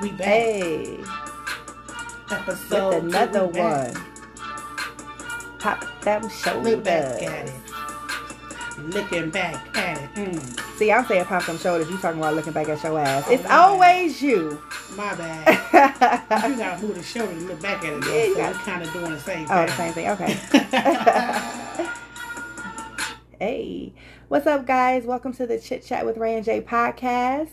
We back. Hey, Episode with another one. Pop them Look back at it. Looking back at it. Mm, See, I'm saying pop them shoulders. You talking about looking back at your ass. Oh, It's always you. my bad. you gotta move the shoulder and look back at it. Though, Yeah, you so got- we're kind of doing the same Oh, the thing. same thing. Okay. hey, what's up, guys? Welcome to the Chit Chat with Ray and Jay podcast.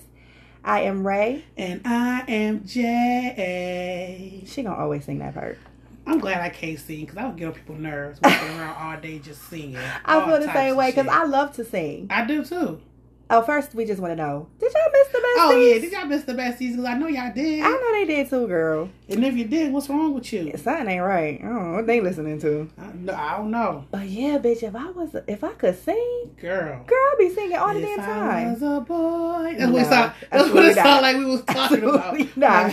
I am Ray. and I am Jay. She gonna always sing that part. I'm glad I can't sing because I would get on people's nerves walking around all day just singing. I feel the same way because. I love to sing. I do too. Oh, first we just want to know: Did y'all miss the best? Oh yeah, did y'all miss the best season? I know y'all did. I know they did too, girl. And if you did, what's wrong with you? Something ain't right. I don't know what they listening to. I, no, I don't know, But yeah, bitch, if I was, if I could sing, girl. girl, I'd be singing all the damn I time. was a boy. That's No, what it sound. That's what it sound like we was talking about. Absolutely My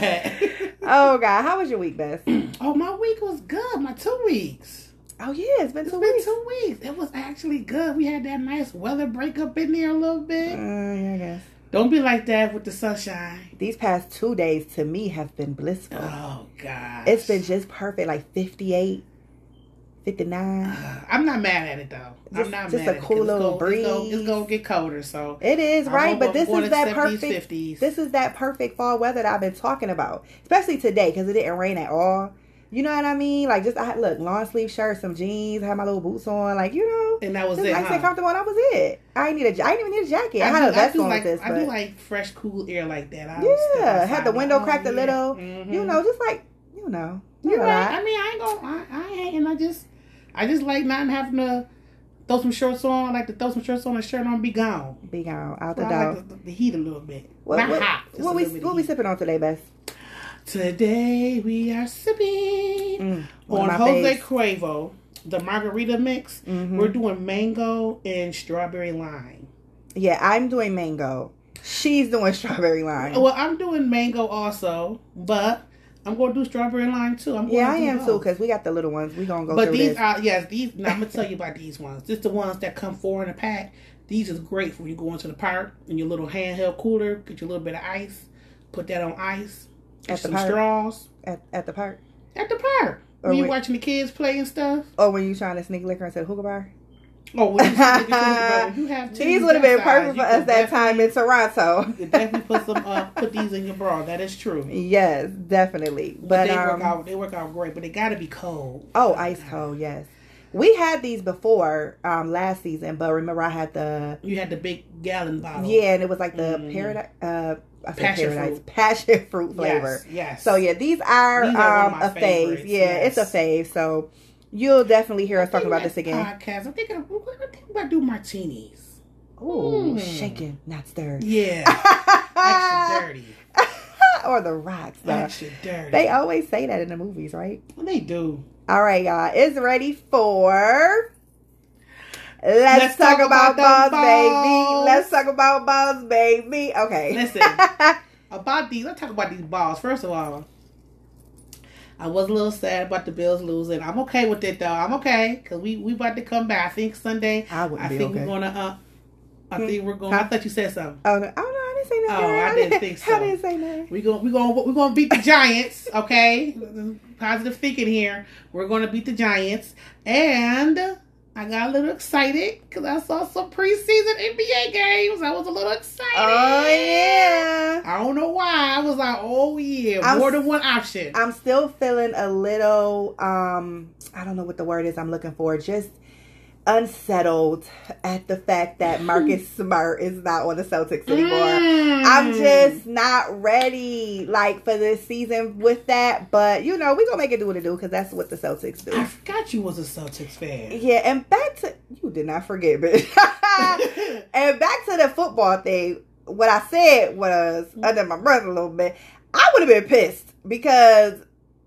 not. Oh God, how was your week, Bess? oh, my week was good. My two weeks. Oh yeah, it's been It's two been weeks. two weeks. It was actually good. We had that nice weather break up in there a little Uh, bit. yeah, I guess Don't be like that with the sunshine. these past two days to me have been blissful. Oh God. It's been just perfect, like 58, 59. I'm not mad at it though. Just- I'm not just mad a at it, cool it's little gonna- It's gonna, breeze. it's gonna get colder, so It is I right, but this is that 70s, perfect. 50s. This is that perfect fall weather that I've been talking about, especially today because it didn't rain at all. You know what I mean? Like just I had look long sleeve shirt, some jeans, I had my little boots on, like you know, and that was just it. nice huh? and comfortable. And that was it. I didn't need a, I didn't even need a jacket. I, I had do, a vest on like with this, I do like fresh, cool air like that. I yeah, had the window cracked a little. Mhm. You know, just like you know, You're not right. I mean, I ain't gonna. I, I ain't hating. I just, I just like not having to throw some shorts on. I like to throw some shorts on and shirt on, and be gone. Be gone out the door. like the, the heat a little bit. What, not what, hot. what we what we sipping on today, Bess? Today we are sipping Mm, on Jose faves. Cuervo, the margarita mix. Mhm. We're doing mango and strawberry lime. Yeah, I'm doing mango. She's doing strawberry lime. Well, I'm doing mango also, but I'm going to do strawberry lime too. I'm going yeah, I am too because we got the little ones. We gonna go But these this. are yes, these. Now I'm gonna tell you about these ones. Just the ones that come four in a pack. These is great for when you go into the park in your little handheld cooler. Get your little bit of ice. Put that on ice. At the some park? straws at, at the park. at the park. Or When you we- watching the kids play and stuff. Or when you trying to sneak liquor into the hookah bar. Oh, when you, when you have These would have been perfect for us that time in Toronto. You definitely put some uh, put these in your bra. That is true. yes, definitely. But, But they work um, out. They work out great, but they got to be cold. oh, ice cold. Yes, we had these before um last season, but remember I had the You had the big gallon bottle. yeah, and it was like the Mhm. paradise. Uh, I Passion paradise, fruit. passion fruit flavor. Yes. Yes. So yeah, these are, These are um of a fave. Yeah, yes. it's a fave. So you'll definitely hear us talking about this again. Podcast. I'm thinking, I think I'm gonna do martinis. Ooh, Mm. shaken, not stirred. Yeah, extra dirty, or the rocks. extra dirty. They always say that in the movies, right? they do. All right, y'all. It's ready for. Let's, talk, about, balls, baby. Let's talk about balls, baby. Okay. Listen. About these, let's talk about these balls. First of all, I was a little sad about the Bills losing. I'm okay with it though. I'm okay because we we about to come back. I think Sunday. I I be think okay. we're gonna. Uh, I Hmm. think we're going. I thought you said something. oh, no. oh no, I didn't say nothing. Oh, I didn't think so. I didn't say nothing. We going we going we going to beat the Giants, okay? Positive thinking here. We're going to beat the Giants, and I got a little excited because I saw some preseason NBA games. I was a little excited. Oh yeah. I don't know why. I was like, oh yeah, I'm more than one option. I'm still feeling a little. um I don't know what the word is. I'm looking for. Just unsettled at the fact that Marcus Smart is not on the Celtics anymore. Mm. I'm just not ready, like for this season with that. But you know, we gonna make it do what it do because that's what the Celtics do. I forgot you was a Celtics fan. Yeah, and back to you did not forget, bitch. and back to the football thing. What I said was under my breath a little bit. I would have been pissed because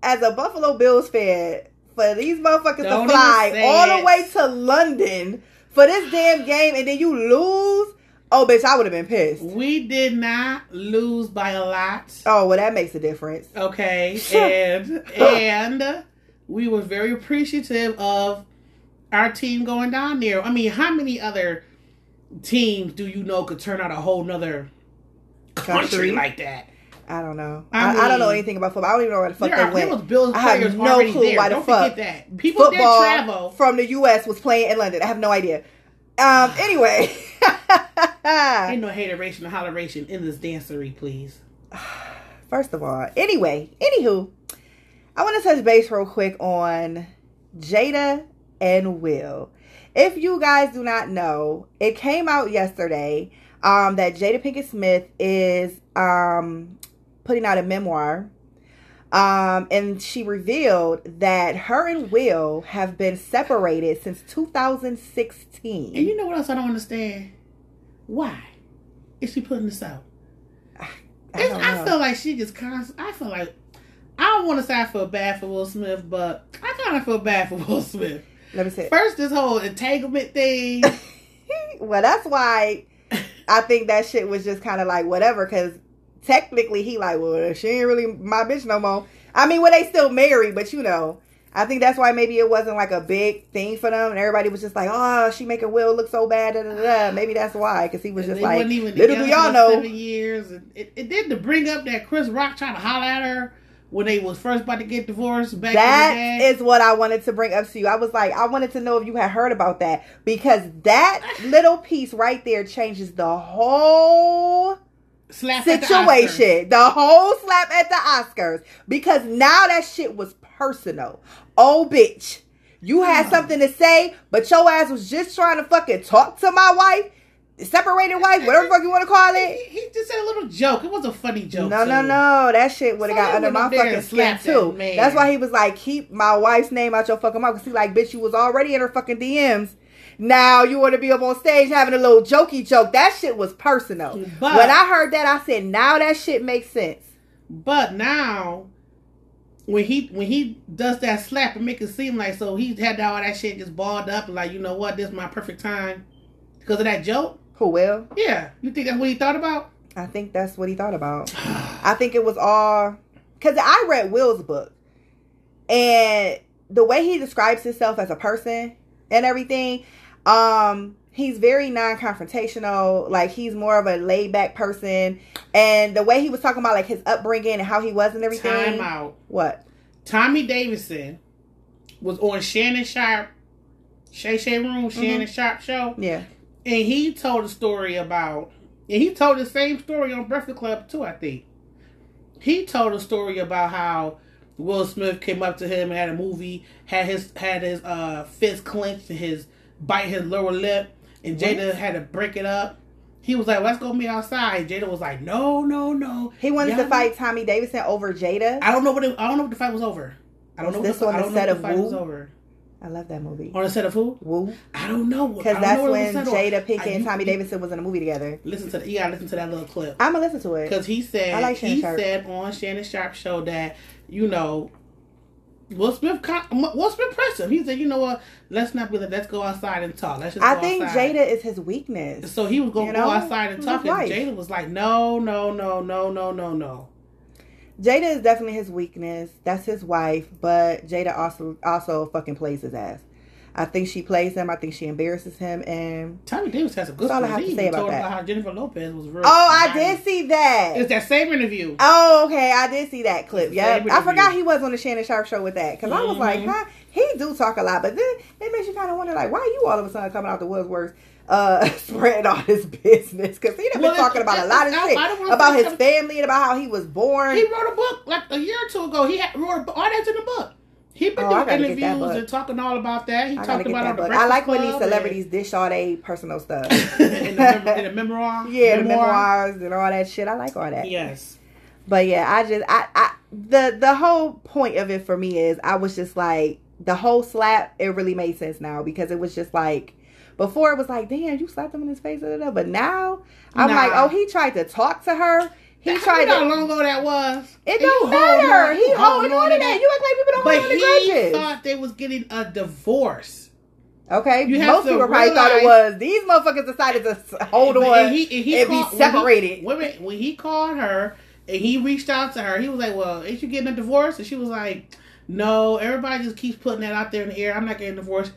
as a Buffalo Bills fan, for these motherfuckers Don't to fly all the way to London for this damn game and then you lose. Oh, bitch, I would have been pissed. we did not lose by a lot. Oh, well, that makes a difference. Okay, and and we were very appreciative of our team going down there. I mean, how many other teams do you know could turn out a whole nother country, Country. like that? I don't know. I I, I don't know anything about football. I don't even know where the fuck they went. was Bills I have no clue there. why the Don't fuck that. People Football travel. from the U.S. was playing in London. I have no idea. Um. Anyway. Ain't no hateration or holleration in this dancery, please. First of all, anyway, anywho, I want to touch base real quick on Jada and Will. If you guys do not know, it came out yesterday um, that Jada Pinkett Smith is um, putting out a memoir. Um, and she revealed that her and Will have been separated since 2016. And you know what else I don't understand? Why is she putting this out? I, don't I, feel like she just constant. I feel like I don't want to say I feel bad for Will Smith, but I kind of feel bad for Will Smith. Let me see. First, this whole entanglement thing. well, that's why I think that shit was just kind of like whatever, because technically he like, well, she ain't really my bitch no more. I mean, well, they still married, but you know, I think that's why maybe it wasn't like a big thing for them, and everybody was just like, oh, she making Will look so bad. Da, da, da. Maybe that's why, because he was just like, little do y'all know, seven years. And it, it did to bring up that Chris Rock tried to holler at her when they was first about to get divorced back That in the day. is what I wanted to bring up to you. I was like, I wanted to know if you had heard about that because that little piece right there changes the whole Slap at the situation. The, whole slap at the Oscars. Because now that shit was personal. Oh, bitch. You had something to say, but your ass was just trying to fucking talk to my wife, separated wife, whatever the fuck you want to call it. He, he just said a little joke. It was a funny joke. No, no, too. no. That shit would have So got under my fucking skin that too. man. That's why he was like, keep my wife's name out your fucking mouth. Cause he like, bitch, you was already in her fucking DMs. Now you want to be up on stage having a little jokey joke. That shit was personal. But- when I heard that, I said, now that shit makes sense. But now, when he when he does that slap and make it seem like so he had all that shit just balled up and like you know what this is my perfect time because of that joke. Who will? Yeah, you think that's what he thought about? I think that's what he thought about. I think it was all because I read Will's book, and the way he describes himself as a person and everything, um, he's very non-confrontational. Like he's more of a laid-back person, and the way he was talking about like his upbringing and how he was and everything. Time out. What? Tommy Davidson was on Shannon Sharpe, Shay Shay Room, Shannon Sharpe show, Yeah. and he told a story about, and he told the same story on Breakfast Club too. I think he told a story about how Will Smith came up to him and had a movie, had his had his uh fist clenched and his bite his lower lip, and Jada What? had to break it up. He was like, "Let's go meet outside." Jada was like, "No, no, no." He wanted Y'all to fight Tommy Davidson over Jada. I don't know what it, I don't know what the fight was over. I don't Was know. this what on the set of fight was over. I love that movie. On the set of who? Woo. I don't know. Because that's know when was set on. Jada Pinkett and Tommy Davidson was in a movie together. Listen to the, you gotta listen to that little clip I'm gonna listen to it. because he said like he Sharpe. said on Shannon Sharpe show that you know Will Smith Will Smith pressed him. He said, "You know what? Let's not be like. Let's go outside and talk. Let's just." I think outside." Jada is his weakness. So he was gonna You go know? outside and talk, and. Jada was like, "No, no, no, no, no, no, no." Jada is definitely his weakness. That's his wife, but Jada also also fucking plays his ass. I think she plays him. I think she embarrasses him. And Tommy Davis has a good. That's all I have to say about that. about how Jennifer Lopez was real. oh, I did see that. It's that same interview. Oh, okay. I did see that clip. Yeah, I forgot he was on the Shannon Sharpe show with that because I was like, Mhm. huh? He do talk a lot, but then it makes you kind of wonder, like, why are you all of a sudden coming out the woodworks, uh, spreading all his business? Because he done Well, been talking about a lot of shit I don't wanna about his family and about how he was born. He wrote a book like a year or two ago. He had, wrote a, all that's in the book. He been Oh, doing gotta get that interviews and talking all about that. He I talked about it that. I like when these celebrities dish all they personal stuff. in, the in the memoir. yeah, the memoirs and all that shit. I like all that. Yes. But yeah, I just I, I the the whole point of it for me is I was just like the whole slap. It really made sense now because it was just like before it was like damn you slapped him in his face, da, da, da. but now I'm Nah. like oh he tried to talk to her. He He tried how to. long ago that was. It And don't matter. on- He holding on to that. You act like people don't But hold on to he grudges. thought they was getting a divorce. Okay, You most people probably thought it was these motherfuckers decided to hold And on he, and he and called- be when he- separated. Wait a minute. When he called her and he reached out to her, he was like, "Well, ain't you getting a divorce?" And she was like, "No, everybody just keeps putting that out there in the air. I'm not getting divorced."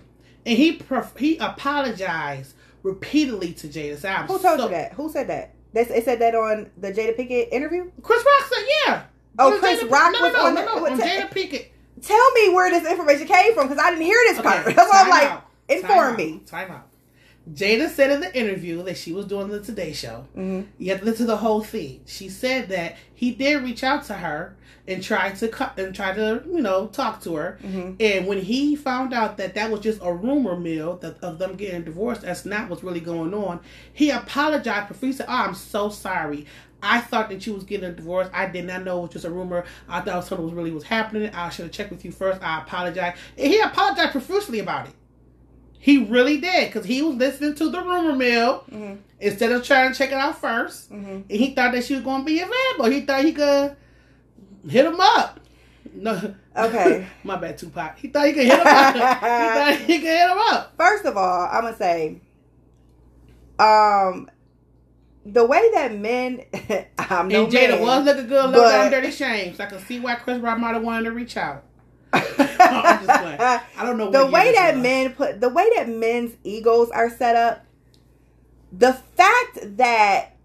And he he apologized repeatedly to Jada. "I'm Who told so- you that? Who said that? It said that on the Jada Pinkett interview. Chris Rock said, yeah. Oh, On Chris Rock no, was no, on no, the- no, on ta- Jada Pinkett. Tell me where this information came from because I didn't hear this part. Okay, That's why I'm like, out. inform Time out. me. Time out. Jada said in the interview that she was doing the Today Show. Mhm. You have to listen to the whole thing. She said that he did reach out to her and try to cut and try to you know talk to her. Mhm. And when he found out that that was just a rumor mill that of them getting divorced, that's not what's really going on. He apologized profusely. "Oh, I'm so sorry. I thought that you was getting a divorce. I did not know it was just a rumor. I thought something was really was happening. I should have checked with you first. I apologize." And he apologized profusely about it. He really did because he was listening to the rumor mill Mhm. instead of trying to check it out 1st Mhm. And he thought that she was going to be available. He thought he could hit him up. No, Okay. my bad, Tupac. He thought he could hit him up. he thought he could hit him up. First of all, I'm gonna say, um, the way that men, I'm no and Jada man, was looking good, but- down dirty shame. So I can see why Chris Rock might have wanted to reach out. I'm just playing. I don't know the way that was. men put the way that men's egos are set up the fact that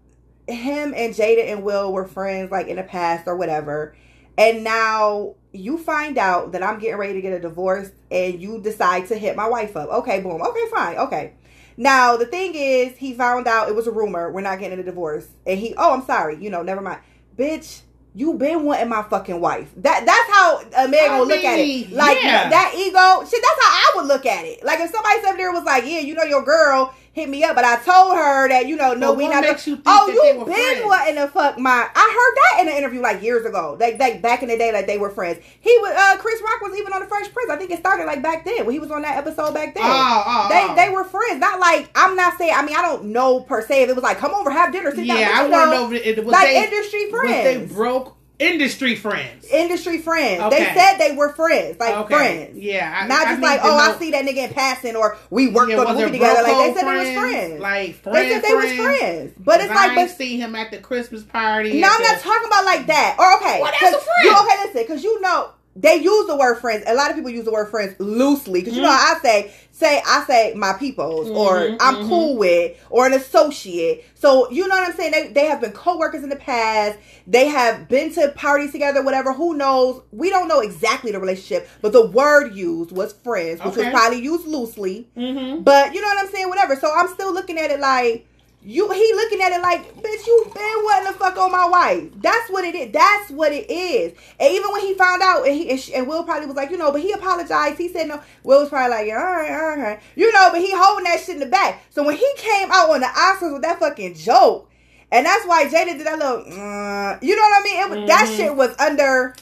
him and jada and will were friends like in the past or whatever and now you find out that i'm getting ready to get a divorce and you decide to hit my wife up okay boom okay fine okay now the thing is he found out it was a rumor we're not getting a divorce and he oh i'm sorry you know never mind bitch you been wanting my fucking wife. That that's how a man gonna look at it. Like yeah. that ego, shit. That's how I would look at it. Like if somebody up there was like, "Yeah, you know your girl hit me up," but I told her that you know, no, But we not. makes you think oh, you been friends? wanting to fuck my. I heard that in an interview like years ago. Like like back in the day, like they were friends. He was uh Chris Rock was even on the Fresh Prince. I think it started like back then when he was on that episode back then. Oh, oh, They oh. they were friends. Not like I'm not saying. I mean, I don't know per se if it was like come over have dinner. Sit down. Yeah, I want to know, if it was like they, industry was friends they broke industry friends. industry friends. They said they were friends, like Okay. friends. Yeah, I, Not I just need like, to oh, I see that nigga in passing, or we worked Yeah, on the movie together. Like they Broco said they was friends. Like friends, they said they was friends, but it's like, I but ain't seen him at the Christmas party. no, I'm not talking about like that. Or okay, Well, that's 'cause a friend. You, okay, listen, because you know they use the word friends. A lot of people use the word friends loosely because you know Mhm. I say say I say my peoples or Mhm, I'm mhm. cool with or an associate. So you know what I'm saying? They they have been co-workers in the past. They have been to parties together, whatever. Who knows? We don't know exactly the relationship, but the word used was friends, which was probably used loosely. Mhm. But you know what I'm saying? Whatever. So I'm still looking at it like you. He looking at it like, bitch, you been wanting to fuck on my wife. That's what it is. That's what it is. And even when he found out, and he and, she, and Will probably was like, you know, but he apologized. He said no. Will was probably like, yeah, all right, all right, you know, but he holding that shit in the back. So when he came out on the Oscars with that fucking joke, and that's why Jada did that little, uh, you know what I mean? It was that Mhm. shit was under.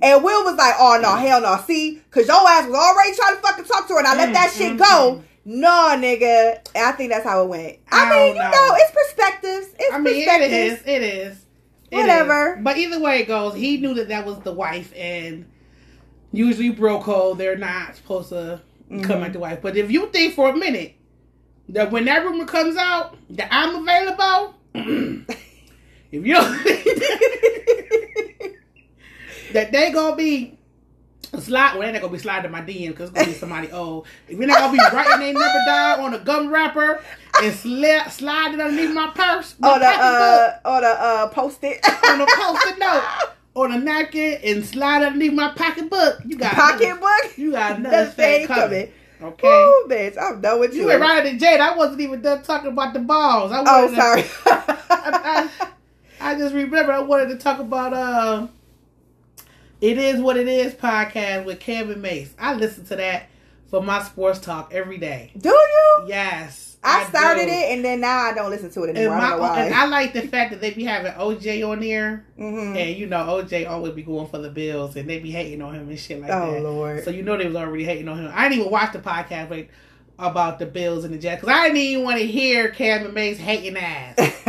And Will was like, oh no, hell no. See, cause your ass was already trying to fucking talk to her and I let that shit Mm, go. No, nigga. I think that's how it went. I, I mean, you know. know, it's perspectives. It's I mean, it perspectives. is. It is. It Whatever. is. But either way it goes, he knew that that was the wife, and usually broco, they're not supposed to come Mhm. at the wife. But if you think for a minute that when that rumor comes out that I'm available, if you don't that they gonna be slide, well, they're gonna be sliding my DM because it's gonna be somebody old. If you're not gonna be writing their number down on a gum wrapper and slide, slide it underneath my purse, my on the pocketbook, uh, on the uh, post it. on a post-it note, on a napkin, and slide underneath my pocketbook, you got another- Pocketbook. You got another That thing coming. coming. Okay. Ooh, bitch, I'm done with you. You went right at Jade. I wasn't even done talking about the balls. I oh, wanted to- sorry. I, I, I just remember I wanted to talk about uh, it is what it is podcast with Kevin Mace. I listen to that for my sports talk every day. Do you? Yes, I started do. it and then now I don't listen to it And, anymore. I know my, and. I like the fact that they be having OJ on there, Mhm. and you know OJ always be going for the Bills, and they be hating on him and shit like Oh that. Lord. So you know they was already hating on him. I didn't even watch the podcast like, about the Bills and the Jets because I didn't even want to hear Kevin Mace hating ass.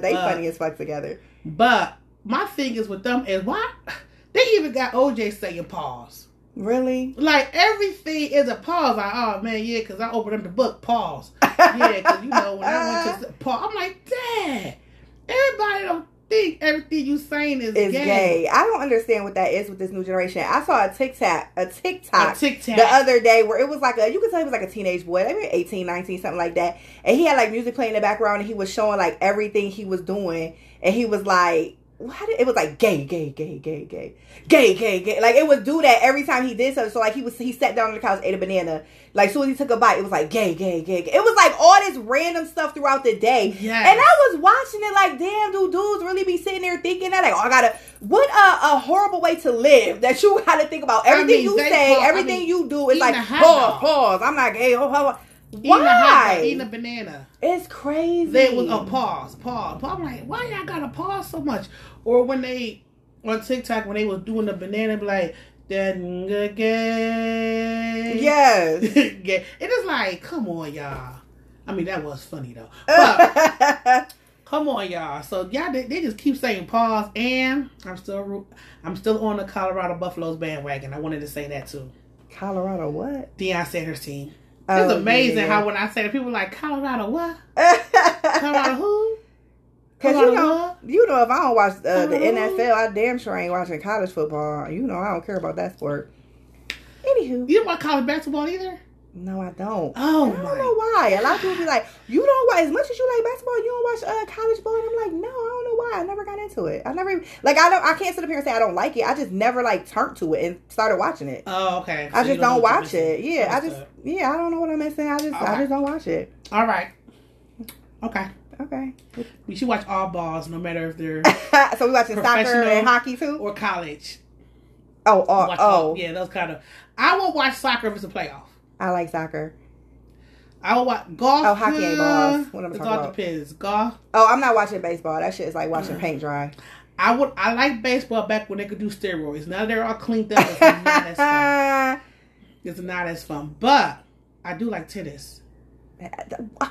they Uh, funny as fuck together. But my thing is with them is why they even got OJ saying pause. Really? Like everything is a pause. Like oh man, yeah, because I opened up the book. Pause. Yeah, because you know when I went to pause, I'm like, Dad, everybody don't think everything you saying is Is gay. gay. I don't understand what that is with this new generation. I saw a TikTok, a TikTok A TikTok. the other day where it was like a you could tell he was like a teenage boy maybe 18 19 something like that and he had like music playing in the background and he was showing like everything he was doing and he was like Did it was like gay, gay, gay, gay, gay, gay, gay, gay. Like it would do that every time he did something. So like he was he sat down on the couch, ate a banana. Like as soon as he took a bite, it was like gay, gay, gay, gay. It was like all this random stuff throughout the day. Yes. And I was watching it like, damn, do dudes really be sitting there thinking that? Like, oh, I gotta what a, a horrible way to live that you gotta think about everything mean, you say, call- I everything mean, you do is like pause, pause. I'm not gay. Oh, oh, oh. Eating a Why? eating a banana. It's crazy. They was a pause, pause. pause. I'm like, why y'all gotta pause so much? Or when they on TikTok when they was doing the banana, be like that gay. Yes. It is like, come on, y'all. I mean, that was funny though. But come on, y'all. So y'all, they, they just keep saying pause, and I'm still, I'm still on the Colorado Buffaloes bandwagon. I wanted to say that too. Colorado, what? Deion Sanders team. Oh, It's amazing yeah. how when I say it, people are like Colorado what? Colorado who? Cause you know, you know, if I don't watch uh, the Colorado. NFL, I damn sure ain't watching college football. You know, I don't care about that sport. Anywho, You don't watch college basketball either? no, I don't. Oh I don't my. know why. A lot of people be like, "You don't watch as much as you like basketball. You don't watch uh, college ball." And I'm like, "No, I don't know why. I never got into it. I never even, like I don't. I can't sit up here and say I don't like it. I just never like turned to it and started watching it. Oh, okay. I just don't know what watch it. Yeah, I just yeah, I don't know what I'm missing. I just I just don't watch it. All right. Okay. Okay. We should watch all balls, no matter if they're so we watching soccer and hockey too. or college. Oh, uh, oh, Watch oh. all- yeah, those kind of. I won't watch soccer if it's a playoff. I like soccer. I will watch golf. Oh, hockey ain't balls. uh, What I'm it talking all about. depends. Golf. Oh, I'm not watching baseball. That shit is like watching mm. paint dry. I would. I like baseball back when they could do steroids. Now they're all cleaned up. It's not as fun. It's not as fun. But I do like tennis. Uh,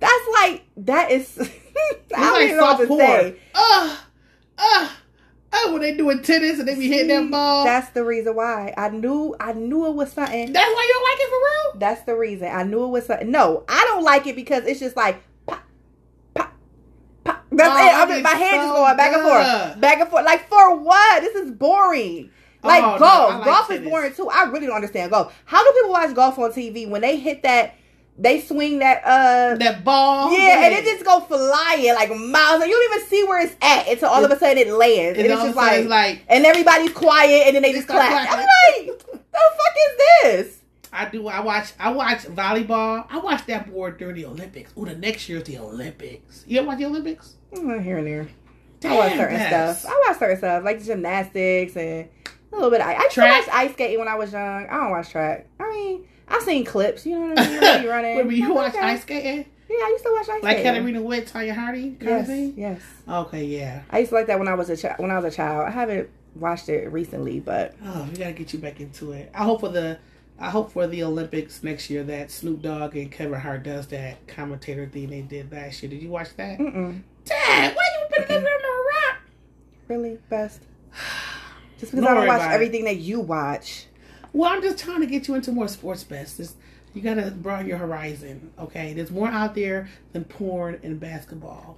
That's like that is. I don't like even know what to say. Ugh, ugh, ugh. When they doing tennis and they be hitting that ball. That's, the reason why I knew. I knew it was something. That's why you don't like it for real. That's the reason I knew it was something. No, I don't like it because it's just like pop, pop, pop. That's Oh, it. I mean, my hands so just going back and forth, back and forth. Like for what? This is boring. Like Oh, golf, I like golf is boring too. I really don't understand golf. How do people watch golf on TV when they hit that? They swing that. uh That ball. Yeah, and it just go flying like miles. And you don't even see where it's at until all of a sudden it lands. And, And it's just of a sudden like, like and everybody's quiet, and then they just clap. I'm like, the fuck is this? I do. I watch. I watch volleyball. I watch that board during the Olympics. Ooh, the next year's the Olympics. You ever watch the Olympics? Mm, Here and there. Damn, I watch certain Bess. stuff. I watch certain stuff like gymnastics and a little bit. Of, I used to Track? watch ice skating when I was young. I don't watch track. I mean, I've seen clips. You know what I mean? When you running. Wait, you watch okay. ice skating Yeah, I used to watch ice skating. like skating. Katarina Witt, Tonya Harding kind Yes, of thing. yes. Okay, yeah. I used to like that when I was a child. When I was a child, I haven't watched it recently, but Oh, we gotta get you back into it. I hope for the. I hope for the Olympics next year that Snoop Dogg and Kevin Hart does that commentator thing they did last year. Did you watch that? mm-mm. Dad, why you put the rock? really best. Just because Don't I don't watch about it. everything that you watch. Well, I'm just trying to get you into more sports best. You gotta broaden your horizon. Okay, there's more out there than porn and basketball.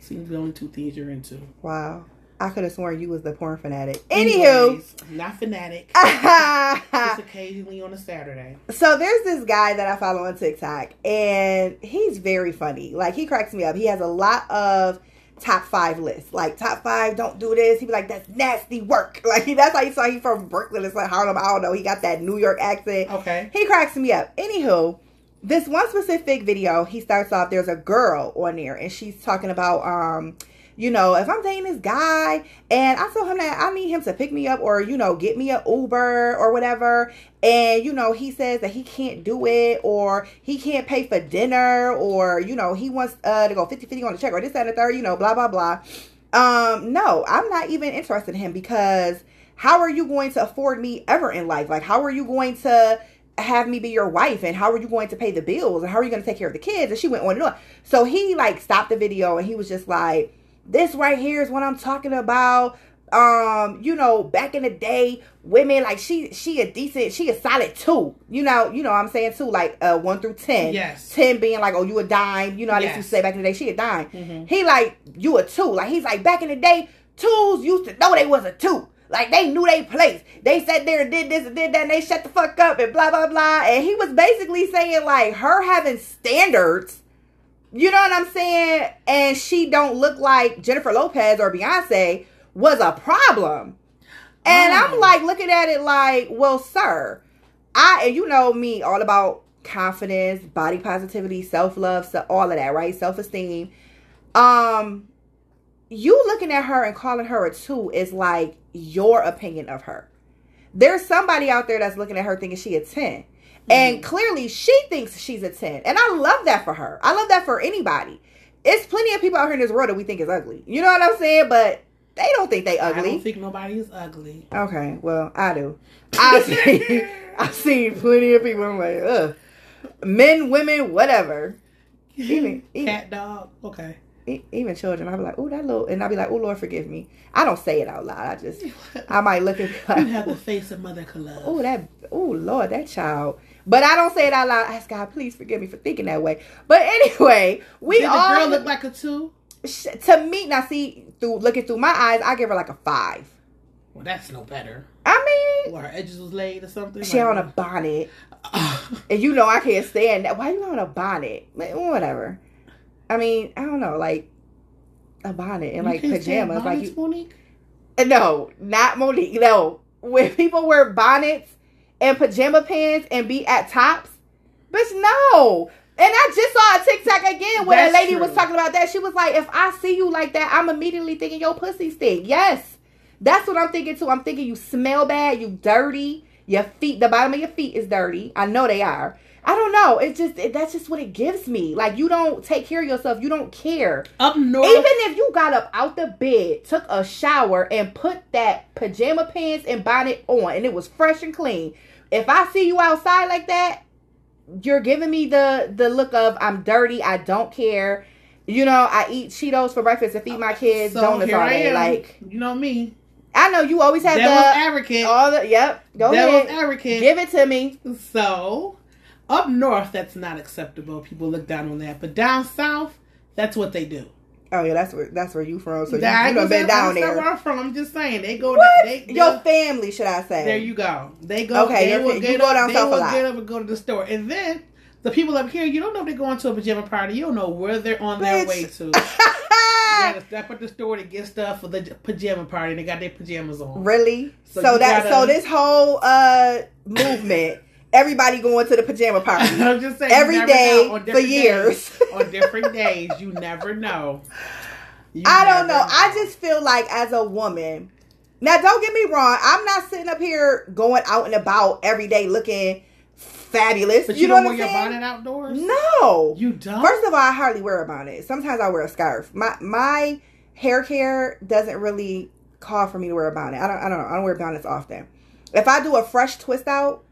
Seems the only two things you're into. Wow, I could have sworn you was the porn fanatic. Anywho. Anyways, not fanatic. Just occasionally on a Saturday. So there's this guy that I follow on TikTok, and he's very funny. Like he cracks me up. He has a lot of top five list. Like top five, don't do this. He'd be like, "That's nasty work." Like that's how you saw he from Brooklyn. It's like Harlem. I don't know. He got that New York accent. Okay. He cracks me up. Anywho, this one specific video, he starts off. There's a girl on there, and she's talking about um. You know, if I'm dating this guy and I tell him that I need him to pick me up or, you know, get me a Uber or whatever, and, you know, he says that he can't do it or he can't pay for dinner or, you know, he wants uh, to go 50 50 on the check or this, that, and the third, you know, blah, blah, blah. Um, no, I'm not even interested in him because how are you going to afford me ever in life? Like, how are you going to have me be your wife and how are you going to pay the bills and how are you going to take care of the kids? And she went on and on. So he like stopped the video and he was just like, this right here is what I'm talking about. Um, you know, back in the day, women like she she a decent, she a solid two. You know, you know what I'm saying two, like uh one through ten. Yes. Ten being like, oh, you a dime. You know, I used to say back in the day, she a dime. Mhm. He like, you a two. Like he's like back in the day, twos used to know they was a two. Like they knew they place. They sat there and did this and did that and they shut the fuck up and blah blah blah. And he was basically saying like her having standards you know what I'm saying? And she don't look like Jennifer Lopez or Beyonce was a problem. And Oh. I'm like looking at it like, well, sir, I and you know me all about confidence, body positivity, self love, so all of that, right? Self esteem. Um, you looking at her and calling her a two is like your opinion of her. There's somebody out there that's looking at her thinking she a 10. And mm-hmm. clearly she thinks she's a 10. And I love that for her. I love that for anybody. It's plenty of people out here in this world that we think is ugly. You know what I'm saying? But they don't think they ugly. I don't think nobody is ugly. Okay, well, I do. I've seen, I've seen plenty of people. I'm like, ugh. Men, women, whatever. Even- even- Cat, dog. Okay. E- Even children, I'll be like, oh, that little, and I'll be like, oh, Lord, forgive me. I don't say it out loud. I just, I might look at You have the face of Mother Love. oh, that, oh, Lord, that child. But I don't say it out loud. Ask God, please forgive me for thinking that way. But anyway, we Did the all girl look like a two? sh- to me now. See, through looking through my eyes, I give her like a five. Well, that's no better. I mean, Or her edges was laid or something. she Like- on a bonnet. And you know I can't stand that. Why you on a bonnet? Like, Whatever. I mean, I don't know, like a bonnet and You like pajamas. Like you, Monique? Uh, no, not Monique. No, when people wear bonnets and pajama pants and be at tops, bitch, no. And I just saw a TikTok again where a That's lady was talking about that. She was like, "If I see you like that, I'm immediately thinking your pussy stink." Yes, that's what I'm thinking too. I'm thinking you smell bad, you dirty, your feet, the bottom of your feet is dirty. I know they are. I don't know. It's just it, that's just what it gives me. Like you don't take care of yourself. You don't care. Up north. Even if you got up out the bed, took a shower, and put that pajama pants and bonnet on, and it was fresh and clean, if I see you outside like that, you're giving me the the look of I'm dirty. I don't care. You know, I eat Cheetos for breakfast and feed my kids so donuts all day. Like you know me. I know you always have the advocate. all the yep. Go Devil's ahead, advocate. give it to me. So, up north, that's not acceptable. People look down on that. But down south, that's what they do. Oh yeah, that's where that's where you from. So you, That- you done been down there. Where I'm from. I'm just saying they go. What? They, Your they'll- family, should I say? There you go. They go. Okay, they will you get go up, down they south a will lot. get up and go to the store, and then the people up here, you don't know if they're going to a pajama party. You don't know where they're on their way to. You gotta stop at the store to get stuff for the pajama party. and They got their pajamas on. Really? So, So that gotta- so this whole uh movement, everybody going to the pajama party I'm just saying. every day know. For years. days- on different days, you never know. You I don't never know. I just feel like as a woman. Now, don't get me wrong. I'm not sitting up here going out and about every day looking fabulous. But you, you, know don't wear your bonnet outdoors. No. You don't. First of all, I hardly wear a bonnet. Sometimes I wear a scarf. My my hair care doesn't really call for me to wear a bonnet. I don't I don't know. I don't wear bonnets often. If I do a fresh twist out,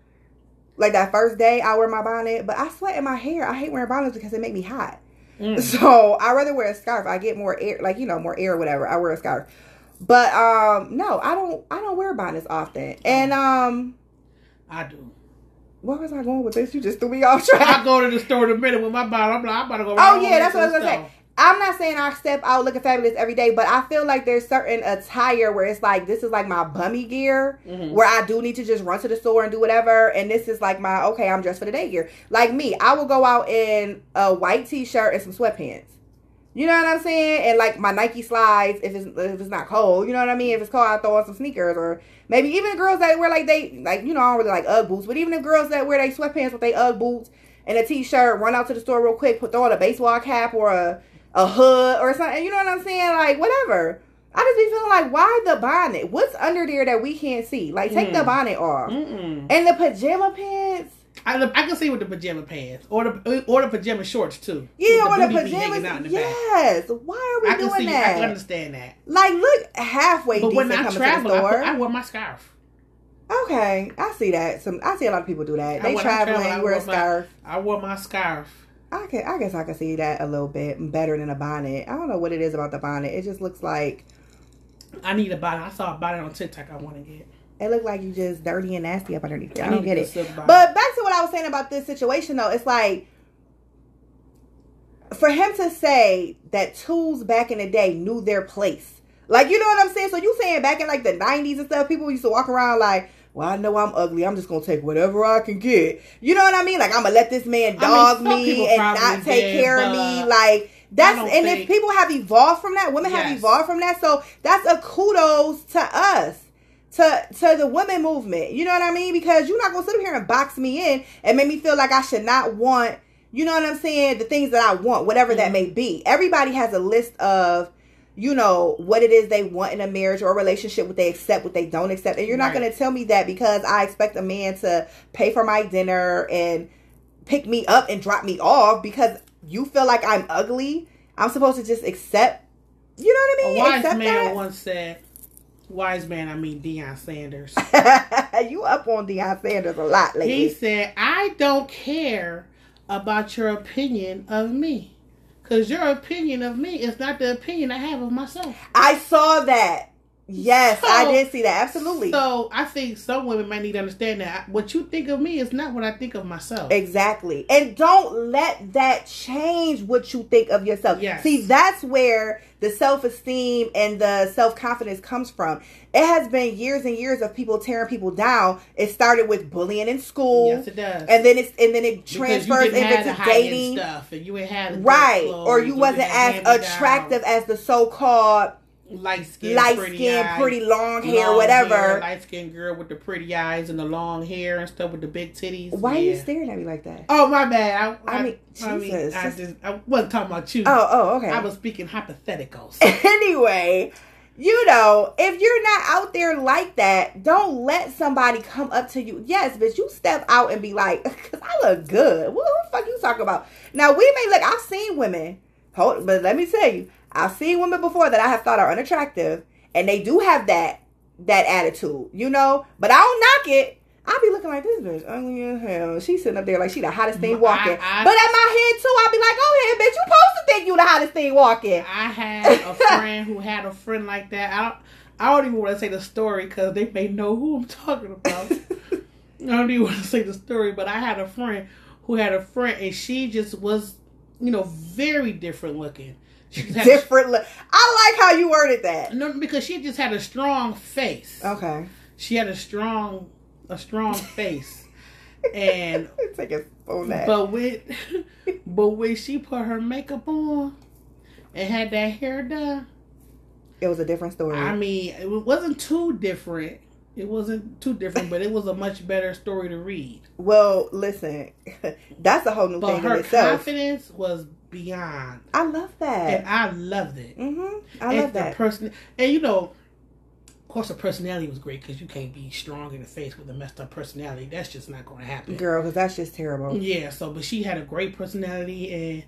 like that first day, I wear my bonnet. But I sweat in my hair. I hate wearing bonnets because it make me hot. Mm. So I rather wear a scarf. I get more air, like you know, more air, or whatever. I wear a scarf. But um, no, I don't. I don't wear bonnets often. And um, I do. where was I going with this? You just threw me off track. I go to the store in a minute with my bonnet. I'm like, I'm about to go. Oh yeah, that's what I was gonna say. I'm not saying I step out looking fabulous every day, but I feel like there's certain attire where it's like this is like my bummy gear, Mhm. where I do need to just run to the store and do whatever, and this is like my okay, I'm dressed for the day gear. Like me, I will go out in a white t-shirt and some sweatpants. You know what I'm saying? And like my Nike slides if it's if it's not cold. You know what I mean? If it's cold, I throw on some sneakers or maybe even the girls that wear like they like you know I don't really like UGG boots, but even the girls that wear they sweatpants with they UGG boots and a t-shirt, run out to the store real quick, put throw on a baseball cap or a a hood or something. You know what I'm saying? Like whatever. I just be feeling like why the bonnet? What's under there that we can't see? Like take the Mm. bonnet off Mm-mm. and the pajama pants. I, I can see with the pajama pants or the or the pajama shorts too. Yeah, or the be pajamas. in back. Yes. Why are we I can doing see. I can understand that. Like, look halfway But when I travel, to I, the put, store. I wear my scarf. okay, I see that. Some I see a lot of people do that. They I traveling, travel, wear a wear my- scarf. I wore my scarf. I can, I guess I can see that a little bit better than a bonnet. I don't know what it is about the bonnet. It just looks like I need a bonnet. I saw a bonnet on TikTok. I want to get. it looked like you just dirty and nasty up underneath. it. I don't get it. But back to what I was saying about this situation, though, it's like for him to say that tools back in the day knew their place. Like, you know what I'm saying? So you saying back in like the 90s and stuff, people used to walk around like, well, I know I'm ugly. I'm just gonna take whatever I can get. You know what I mean? Like I'm gonna let this man I mean, dog me and not take did, care of me. Like That's and think- if people have evolved from that, women have evolved from that. So that's a kudos to us. To, to the women movement, you know what I mean? Because you're not gonna sit up here and box me in and make me feel like I should not want, you know what I'm saying, the things that I want, whatever that Mhm. may be. Everybody has a list of, you know, what it is they want in a marriage or a relationship, what they accept, what they don't accept. And you're not gonna tell me that because I expect a man to pay for my dinner and pick me up and drop me off because you feel like I'm ugly. I'm supposed to just accept. You know what i mean? wise accept man once said, "Wise man, I mean Deion Sanders." you up on Deion Sanders a lot lately. he said, "I don't care about your opinion of me, because your opinion of me is not the opinion I have of myself." I saw that. Yes, I did see that. Absolutely. So I think some women might need to understand that what you think of me is not what I think of myself. Exactly. And don't let that change what you think of yourself. Yes. See, that's where the self esteem and the self confidence comes from. It has been years and years of people tearing people down. It started with bullying in school. Yes, it does. And then it's and then it you transfers didn't have the into dating. stuff, and you had Right. Or you wasn't as attractive as the so called light skin, light pretty skin, eyes, pretty long hair, long whatever. hair, light skinned girl with the pretty eyes and the long hair and stuff with the big titties. Why are you staring at me like that? Oh my bad. I, I I, mean, I mean, I just I wasn't talking about you. Oh, oh, okay. I was speaking hypotheticals. anyway, you know, if you're not out there like that, don't let somebody come up to you. Yes, but you step out and be like, "Cause I look good." What the fuck you talking about? Now we may look. I've seen women, hold, but let me tell you, I've seen women before that I have thought are unattractive, and they do have that that attitude, you know. But I don't knock it. I'll be looking like this bitch ugly as hell. She's sitting up there like she the hottest thing walking. I- but at my head too, I'll be like, oh ahead, bitch. You supposed to think you the hottest thing walking." I had a friend who had a friend like that. I don't, I don't even want to say the story because they may know who I'm talking about. I don't even want to say the story, but I had a friend who had a friend, and she just was, you know, very different looking. Different look. I like how you worded that. no, because she just had a strong face. Okay. She had a strong, a strong face, and Take a on that. but with, but when she put her makeup on and had that hair done. it was a different story. I mean, it wasn't too different. It wasn't too different, but it was a much better story to read. well, listen, that's a whole new But thing in her itself. confidence was beyond, I love that, and. I loved it. hmm I and love the that. person, and you know, of course, her personality was great because you can't be strong in the face with a messed up personality. That's just not going to happen. Girl, because that's just terrible. Yeah. So, but she had a great personality, and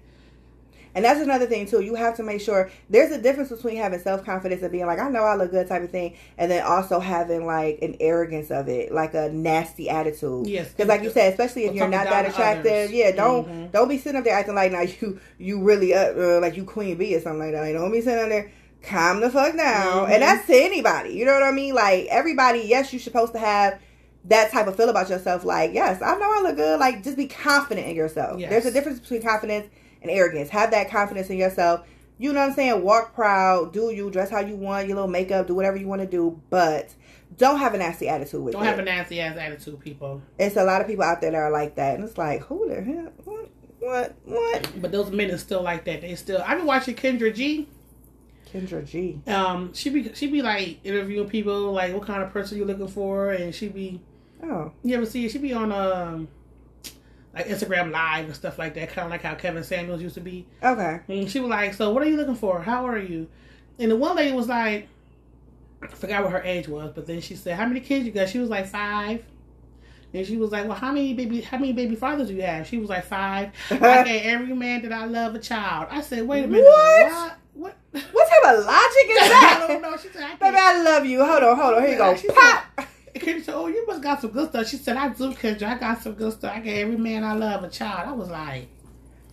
And that's another thing too. You have to make sure there's a difference between having self confidence and being like, I know I look good type of thing, and then also having like an arrogance of it, like a nasty attitude. yes, Because like you said, especially if you're not that attractive, others. yeah, don't Mhm. don't be sitting up there acting like now you you really uh, uh, like you queen bee or something like that. Like, don't be sitting up there. Calm the fuck down, Mhm. and that's to anybody. You know what I mean? Like everybody, yes, you're supposed to have that type of feel about yourself. Like, yes, I know I look good. Like, just be confident in yourself. Yes. There's a difference between confidence and arrogance. Have that confidence in yourself. You know what I'm saying? Walk proud, do you, dress how you want, your little makeup, do whatever you want to do, but don't have a nasty attitude with don't it. have a nasty ass attitude, people. It's a lot of people out there that are like that, and it's like, who the hell? What? What? What? But those men are still like that. They still. I've been watching Kendra G. Kendra G. Um, she be she be like interviewing people, like what kind of person you looking for, and she be Oh, you ever see it? She be on um like Instagram Live and stuff like that, kind of like how Kevin Samuels used to be. okay. And she was like, "So what are you looking for? How are you?" And the one lady was like, I forgot what her age was, but then she said, "How many kids you got?" She was like five. And she was like, "Well, how many baby how many baby fathers do you have?" She was like five. I gave every man that I love a child. I said, "Wait a minute, What? What? what? What type of logic is that?" I don't know. She said, I Baby. I love you. Hold on, hold on. Here you go. She Pop. Kendra said, "Oh, you must got some good stuff." She said, "I do, Kendra. I got some good stuff. I gave every man I love a child." I was like,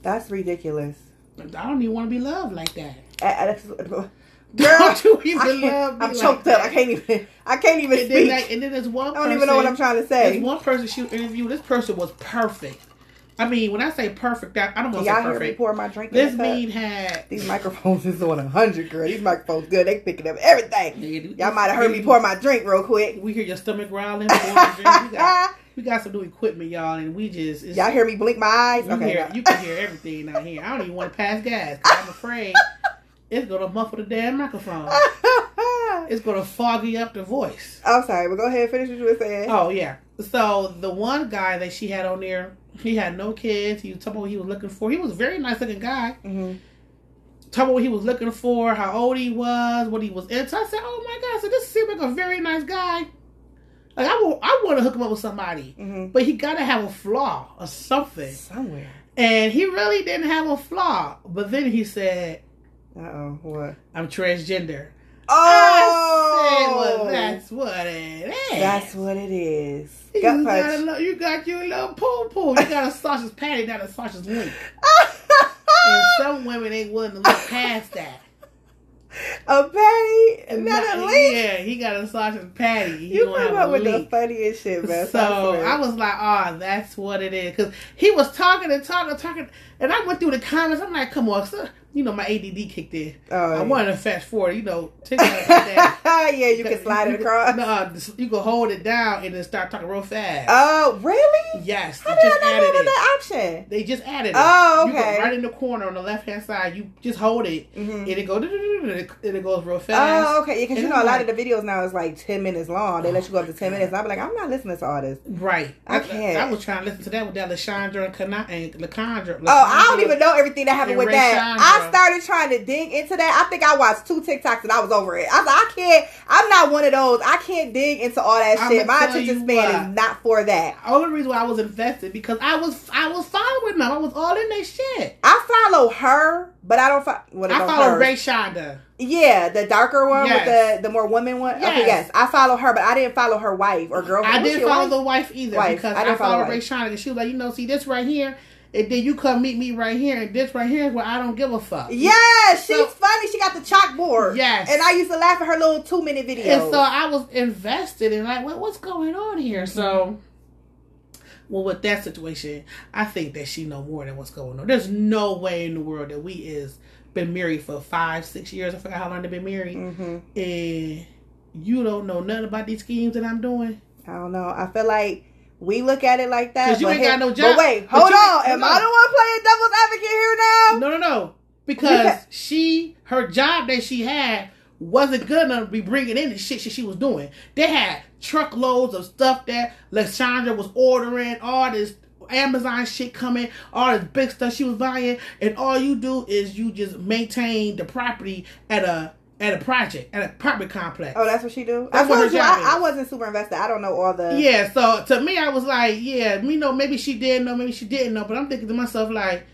That's ridiculous. "I don't even want to be loved like that." Uh, uh, Girl, Don't you even I love me I'm like choked that. up. I can't even. I can't even And then, speak. like, and then there's one. I don't even know what I'm trying to say. There's one person she interviewed. This person was perfect. I mean, when I say perfect, I, I don't want to say y'all perfect. pour my drink? This mean had. These microphones is on a hundred, girl. These microphones good. They picking up everything. Y'all Y'all might have heard me pour my drink real quick. We hear your stomach growling. pouring your drink. We got, we got some new equipment, y'all, and we just it's, Y'all hear me blink my eyes? you, Okay. hear, no. you can hear everything out here. I don't even want to pass gas. I'm afraid it's gonna muffle the damn microphone. It's gonna foggy up the voice. I'm sorry, but go ahead and finish what you were saying. Oh yeah. So the one guy that she had on there, he had no kids. He was talking about what he was looking for. He was a very nice looking guy. hmm Talking about what he was looking for, how old he was, what he was into. I said, "Oh my god!" So this seems like a very nice guy. Like I want, I want to hook him up with somebody, hmm but he got to have a flaw or something. Somewhere. And he really didn't have a flaw. But then he said, Uh oh. What? "I'm transgender." Oh, I said, "Well, that's what it is." that's what it is. You got, a little, you got your little poo poo. You got a sausage patty, not a sausage wink. And some women ain't willing to look past that. a patty, And not a not- link. Yeah, he got a sausage patty. He You come up with the funniest shit, man. So I was like, oh, that's what it is. Because he was talking and talking and talking. And I went through the comments. I'm like, come on. So, you know, my ADD kicked in. Oh, I yeah. wanted to fast forward. You know, TikTok like that. yeah, you can slide it across. No, you can hold it down and then start talking real fast. Oh, really? yes. How they did I just not know that option? They just added it. Oh, You go okay. right in the corner on the left hand side. You just hold it, Mhm. and it goes. And it goes real fast. Oh, okay. Because And you know, I'm a lot like- of the videos now is like 10 minutes long. They let you go up to 10 minutes. And I'm like, I'm not listening to all this. Right. I can't. I, was trying to listen to that with that Lashandra and Kana and Lacandra. Oh, I don't even know everything that happened with that. I started trying to dig into that. I think I watched two TikToks and I was over it. I I can't. I'm not one of those. I can't dig into all that shit. My attention span is not for that. Only reason why I was invested because I was I was following them. I was all in their shit. I follow her, but I don't follow. I don't follow her. Ray Shonda. Yeah, the darker one Yes. with the the more woman one. Okay, Yes. yes, I follow her, but I didn't follow her wife or girlfriend. I didn't follow wife? the wife either Wife. because I I, didn't follow followed wife. Rashonda and she was like, you know, see this right here, and then you come meet me right here, and this right here is where I don't give a fuck. Yeah, she's So- funny. She got the chalkboard. Yes. and I used to laugh at her little two minute videos. And so I was invested in like, what, what's going on here? So, well, with that situation, I think that she know more than what's going on. There's no way in the world that we is been married for five, six years. I forgot how long they've been married, hmm and you don't know nothing about these schemes that I'm doing. I don't know. I feel like we look at it like that. 'Cause you but ain't got no job. But wait, hold you- on. Am hold I the one playing devil's advocate here now? No, no, no, because Because- she, her job that she had wasn't good enough to be bringing in the shit that she was doing. They had truckloads of stuff that Lashandra was ordering, all this Amazon shit coming, all this big stuff she was buying, and all you do is you just maintain the property at a at a project at a apartment complex. Oh, that's what she do. That's I what her told you, job I, I wasn't super invested. I don't know all the. Yeah, so to me, I was like, yeah, me know maybe she did know, maybe she didn't know, but I'm thinking to myself like,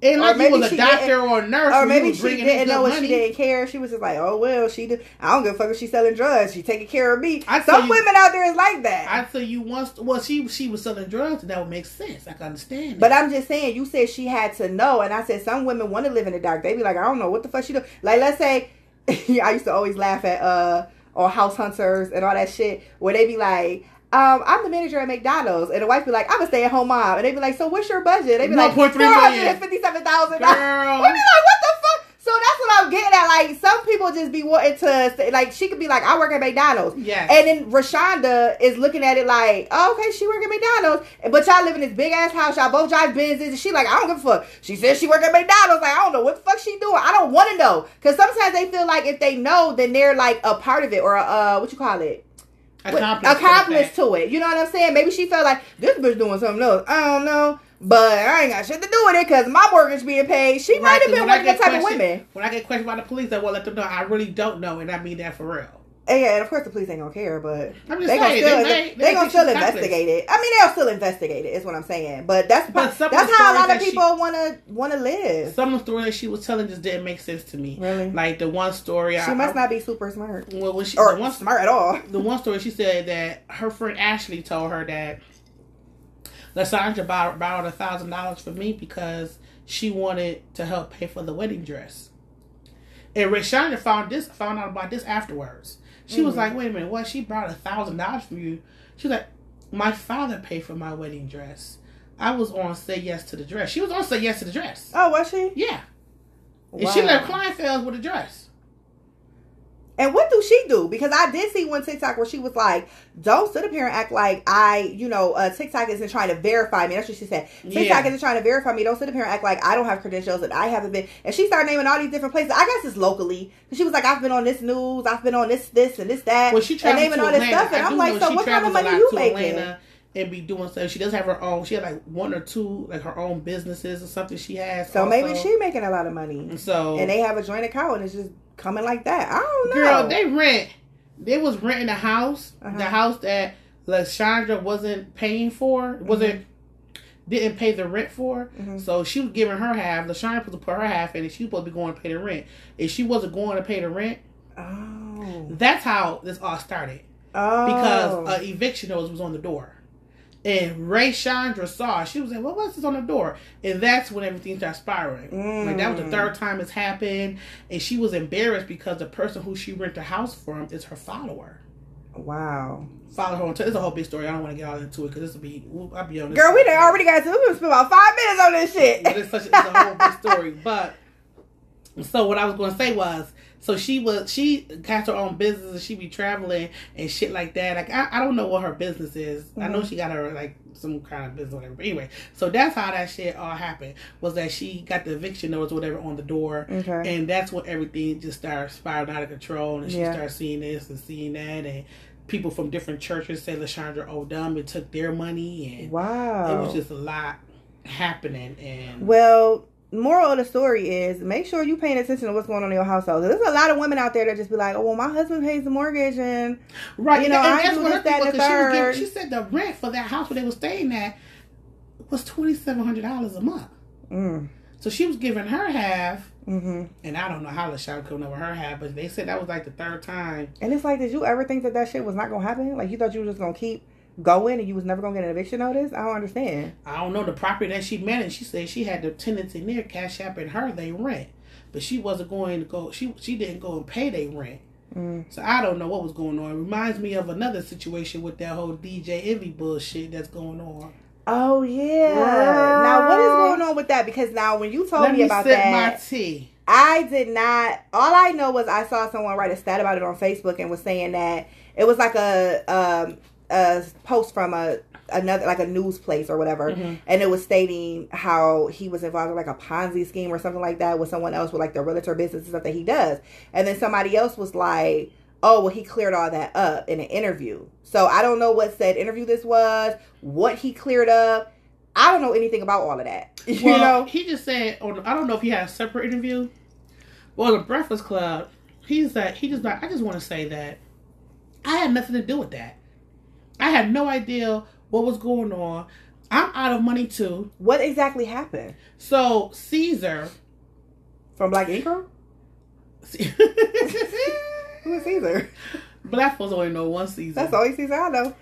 And like you was a doctor or a nurse, Or maybe she didn't know what she didn't care. She was just like, oh well, she did. I don't give a fuck if she's selling drugs. She taking care of me. I Some you- women out there is like that. I tell you once, well, she she was selling drugs, and that would make sense. I can understand. But that. I'm just saying, you said she had to know, and I said some women want to live in the dark. They be like, I don't know what the fuck she do. Like, let's say, I used to always laugh at uh on House Hunters and all that shit, where they be like. Um, I'm the manager at McDonald's, and the wife be like, "I'm a stay-at-home mom," and they be like, "So what's your budget?" They be like, $1.3 four hundred and fifty-seven thousand dollars." Girl. We be like, "What the fuck?" So that's what I'm getting at. Like, some people just be wanting to, say, like, she could be like, "I work at McDonald's," Yeah. and then Rashonda is looking at it like, oh, okay, she work at McDonald's. But y'all live in this big ass house. Y'all both drive Benzes. And she like, I don't give a fuck. She says she work at McDonald's. Like, I don't know what the fuck she doing. I don't want to know. Because sometimes they feel like if they know, then they're like a part of it or, uh, what you call it? accomplice, accomplice to it. You know what I'm saying? Maybe she felt like this bitch doing something else. I don't know. But I ain't got shit to do with it because my mortgage being paid. She might have been one of the type of women. When I get questioned by the police, I won't let them know I really don't know, and I mean that for real. And yeah, and of course the police ain't gonna care, but I'm just they gonna saying, still they, they, they, may gonna still investigate it. I mean, they'll still investigate it. Is what I'm saying. But that's But some that's how a lot of that she- people wanna wanna live. Some of the stories that she was telling just didn't make sense to me. Really, Like the one story, she I, must I, not be super smart Well, when she, or one, smart at all. the one story she said that her friend Ashley told her that Lashandra borrowed, borrowed a thousand dollars from me because she wanted to help pay for the wedding dress. And Rashonda found this found out about this afterwards. She was Mm. like, "Wait a minute, what? She brought a thousand dollars from you?" She was like, "My father paid for my wedding dress. I was on say yes to the dress. She was on say yes to the dress. Oh, was she? Yeah, and she left Kleinfeld with a dress. And what do she do? Because I did see one TikTok where she was like, "Don't sit up here and act like I, you know, uh, TikTok isn't trying to verify me." That's what she said. TikTok Yeah. isn't trying to verify me. Don't sit up here and act like I don't have credentials and I haven't been. And she started naming all these different places. I guess it's locally. She was like, "I've been on this news. I've been on this, this, and this, that." Well, she and naming all this stuff, and I I'm like, "So what kind of money you making?" Atlanta And be doing stuff. She does have her own. She had like one or two, like her own businesses or something. She has. So maybe also. she making a lot of money, So and they have a joint account, and it's just coming like that. I don't know. girl, they rent. They was renting a house. Uh-huh. The house that Lashandra wasn't paying for. Wasn't didn't pay the rent for. Mhm. So she was giving her half. Lashandra supposed to put her half in, and she was supposed to be going to pay the rent. If she wasn't going to pay the rent, oh, that's how this all started. oh, because uh, eviction notice was on the door. And Ray Chandra saw, she was like, "What was this on the door?" And that's when everything started spiraling. Like that was the Mm. third time it's happened, and she was embarrassed because the person who she rent the house from is her follower. wow. Follow her on. T- it's a whole big story. I don't want to get all into it because this will be. I'll be on. Girl, we done already got to. We spend about five minutes on this shit. But it's such a, it's a whole big story. But so what I was going to say was, so she was she has her own business and she be traveling and shit like that. Like I, I don't know what her business is. I know Mhm. she got her like some kind of business, whatever. But anyway, so that's how that shit all happened. Was that she got the eviction notice, or whatever, on the door. Okay. And that's when everything just started spiraling out of control, and she Yeah. started seeing this and seeing that, and people from different churches said Lashandra them and took their money, and Wow. it was just a lot happening. And Well, moral of the story is make sure you're paying attention to what's going on in your household. There's a lot of women out there that just be like, "Oh, well, my husband pays the mortgage and right, you know, and I that's do what this, that, thing was, and 'cause she third. giving- She said the rent for that house where they were staying at was twenty seven hundred dollars a month. mm, So she was giving her half, hmm and I don't know how the coming over her half, but they said that was like the third time. and it's like, did you ever think that that shit was not gonna happen? Like you thought you were just gonna keep going and you was never gonna get an eviction notice? I don't understand. I don't know the property that she managed. She said she had the tenants in there cash app and her they rent, but she wasn't going to go. She she didn't go and pay they rent. Mm. So I don't know what was going on. It reminds me of another situation with that whole DJ Envy bullshit that's going on. Oh yeah. Girl. Now what is going on with that? Because now when you told Let me, me about sip that, my tea. I did not. All I know was I saw someone write a stat about it on Facebook and was saying that it was like a um, a post from a another like a news place or whatever, Mhm. and it was stating how he was involved in like a Ponzi scheme or something like that with someone else with like the realtor business and stuff that he does, and then somebody else was like. Oh well, he cleared all that up in an interview. So I don't know what said interview this was, what he cleared up. I don't know anything about all of that. You Well, know, he just said, on, I don't know if he had a separate interview. Well, the Breakfast Club, he's like, he just like, I just want to say that I had nothing to do with that. I had no idea what was going on. I'm out of money too. what exactly happened So Caesar, from Black Negro? Who is Caesar? Black folks only know one Caesar. That's the only Caesar I know.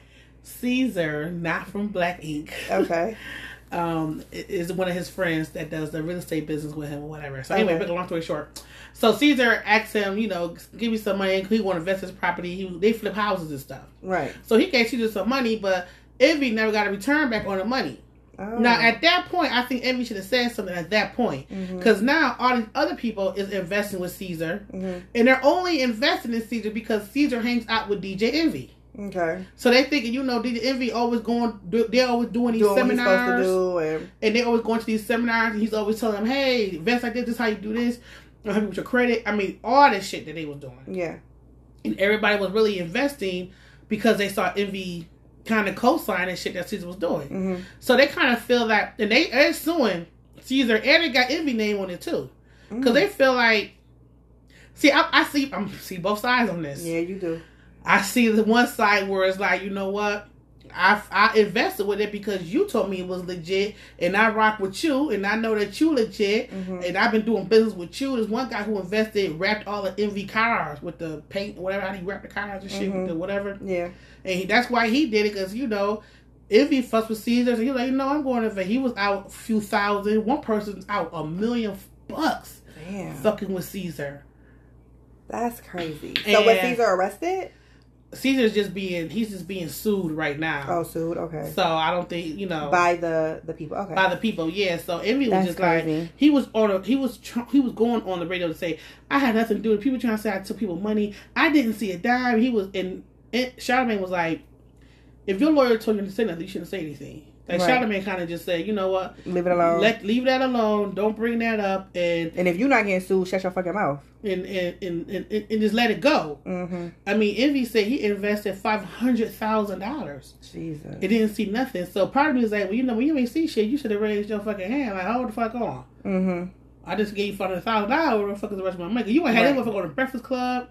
Caesar, not from Black Ink. Okay. um, is one of his friends that does the real estate business with him or whatever. So anyway, Okay. long story short. So Caesar asks him, you know, give me some money. He want to invest his property. He, they flip houses and stuff. Right. So he gave Caesar some money, but Envy never got a return back on the money. Oh. Now at that point, I think Envy should have said something at that point. Because now all these other people is investing with Caesar, Mhm. and they're only investing in Caesar because Caesar hangs out with DJ Envy. Okay. So they thinking, you know, DJ Envy always going, they're always doing these Doing seminars do, and and they always going to these seminars and he's always telling them, Hey, invest like this, this is how you do this. Or help you with your credit. I mean, all this shit that they was doing. yeah. And everybody was really investing because they saw Envy kind of co-signing shit that Caesar was doing. hmm So they kind of feel that and they are suing Caesar and they got Envy name on it too. Because they feel like See, I, I see I'm see both sides on this. Yeah, you do. I see the one side where it's like, you know what? I, I invested with it because you told me it was legit, and I rock with you, and I know that you legit, Mhm. and I've been doing business with you. There's one guy who invested, wrapped all the Envy cars with the paint, whatever, how he wrapped the cars and shit Mhm. with the whatever, Yeah. and he, that's why he did it because you know. Envy fussed with Caesar, so he was like, you know, I'm going to. He was out a few thousand. One person's out a million bucks Damn. fucking with Caesar. That's crazy. So was Caesar arrested? Caesar's just being he's just being sued right now. Oh, sued. Okay. So I don't think you know By the the people. Okay. by the people. Yeah. So Envy was That's just crazy. like he was on a, he was tr- he was going on the radio to say I had nothing to do with people trying to say I took people money. I didn't see a dime. He was and, and Charlamagne was like, if your lawyer told you to say nothing, you shouldn't say anything. Like Right. Charlamagne kind of just said, you know what, Leave it alone. let leave that alone. Don't bring that up and and if you're not getting sued, shut your fucking mouth. and and and, and, and just let it go. Mm-hmm. I mean, Envy said he invested five hundred thousand dollars. Jesus. It didn't see nothing. So part of me is like, well, you know, when you ain't see shit, you should have raised your fucking hand. Like, hold the fuck on. Mm-hmm. I just gave you five hundred thousand dollars. Where the fuck is the rest of my money? You ain't had Right. that motherfucker on the Breakfast Club.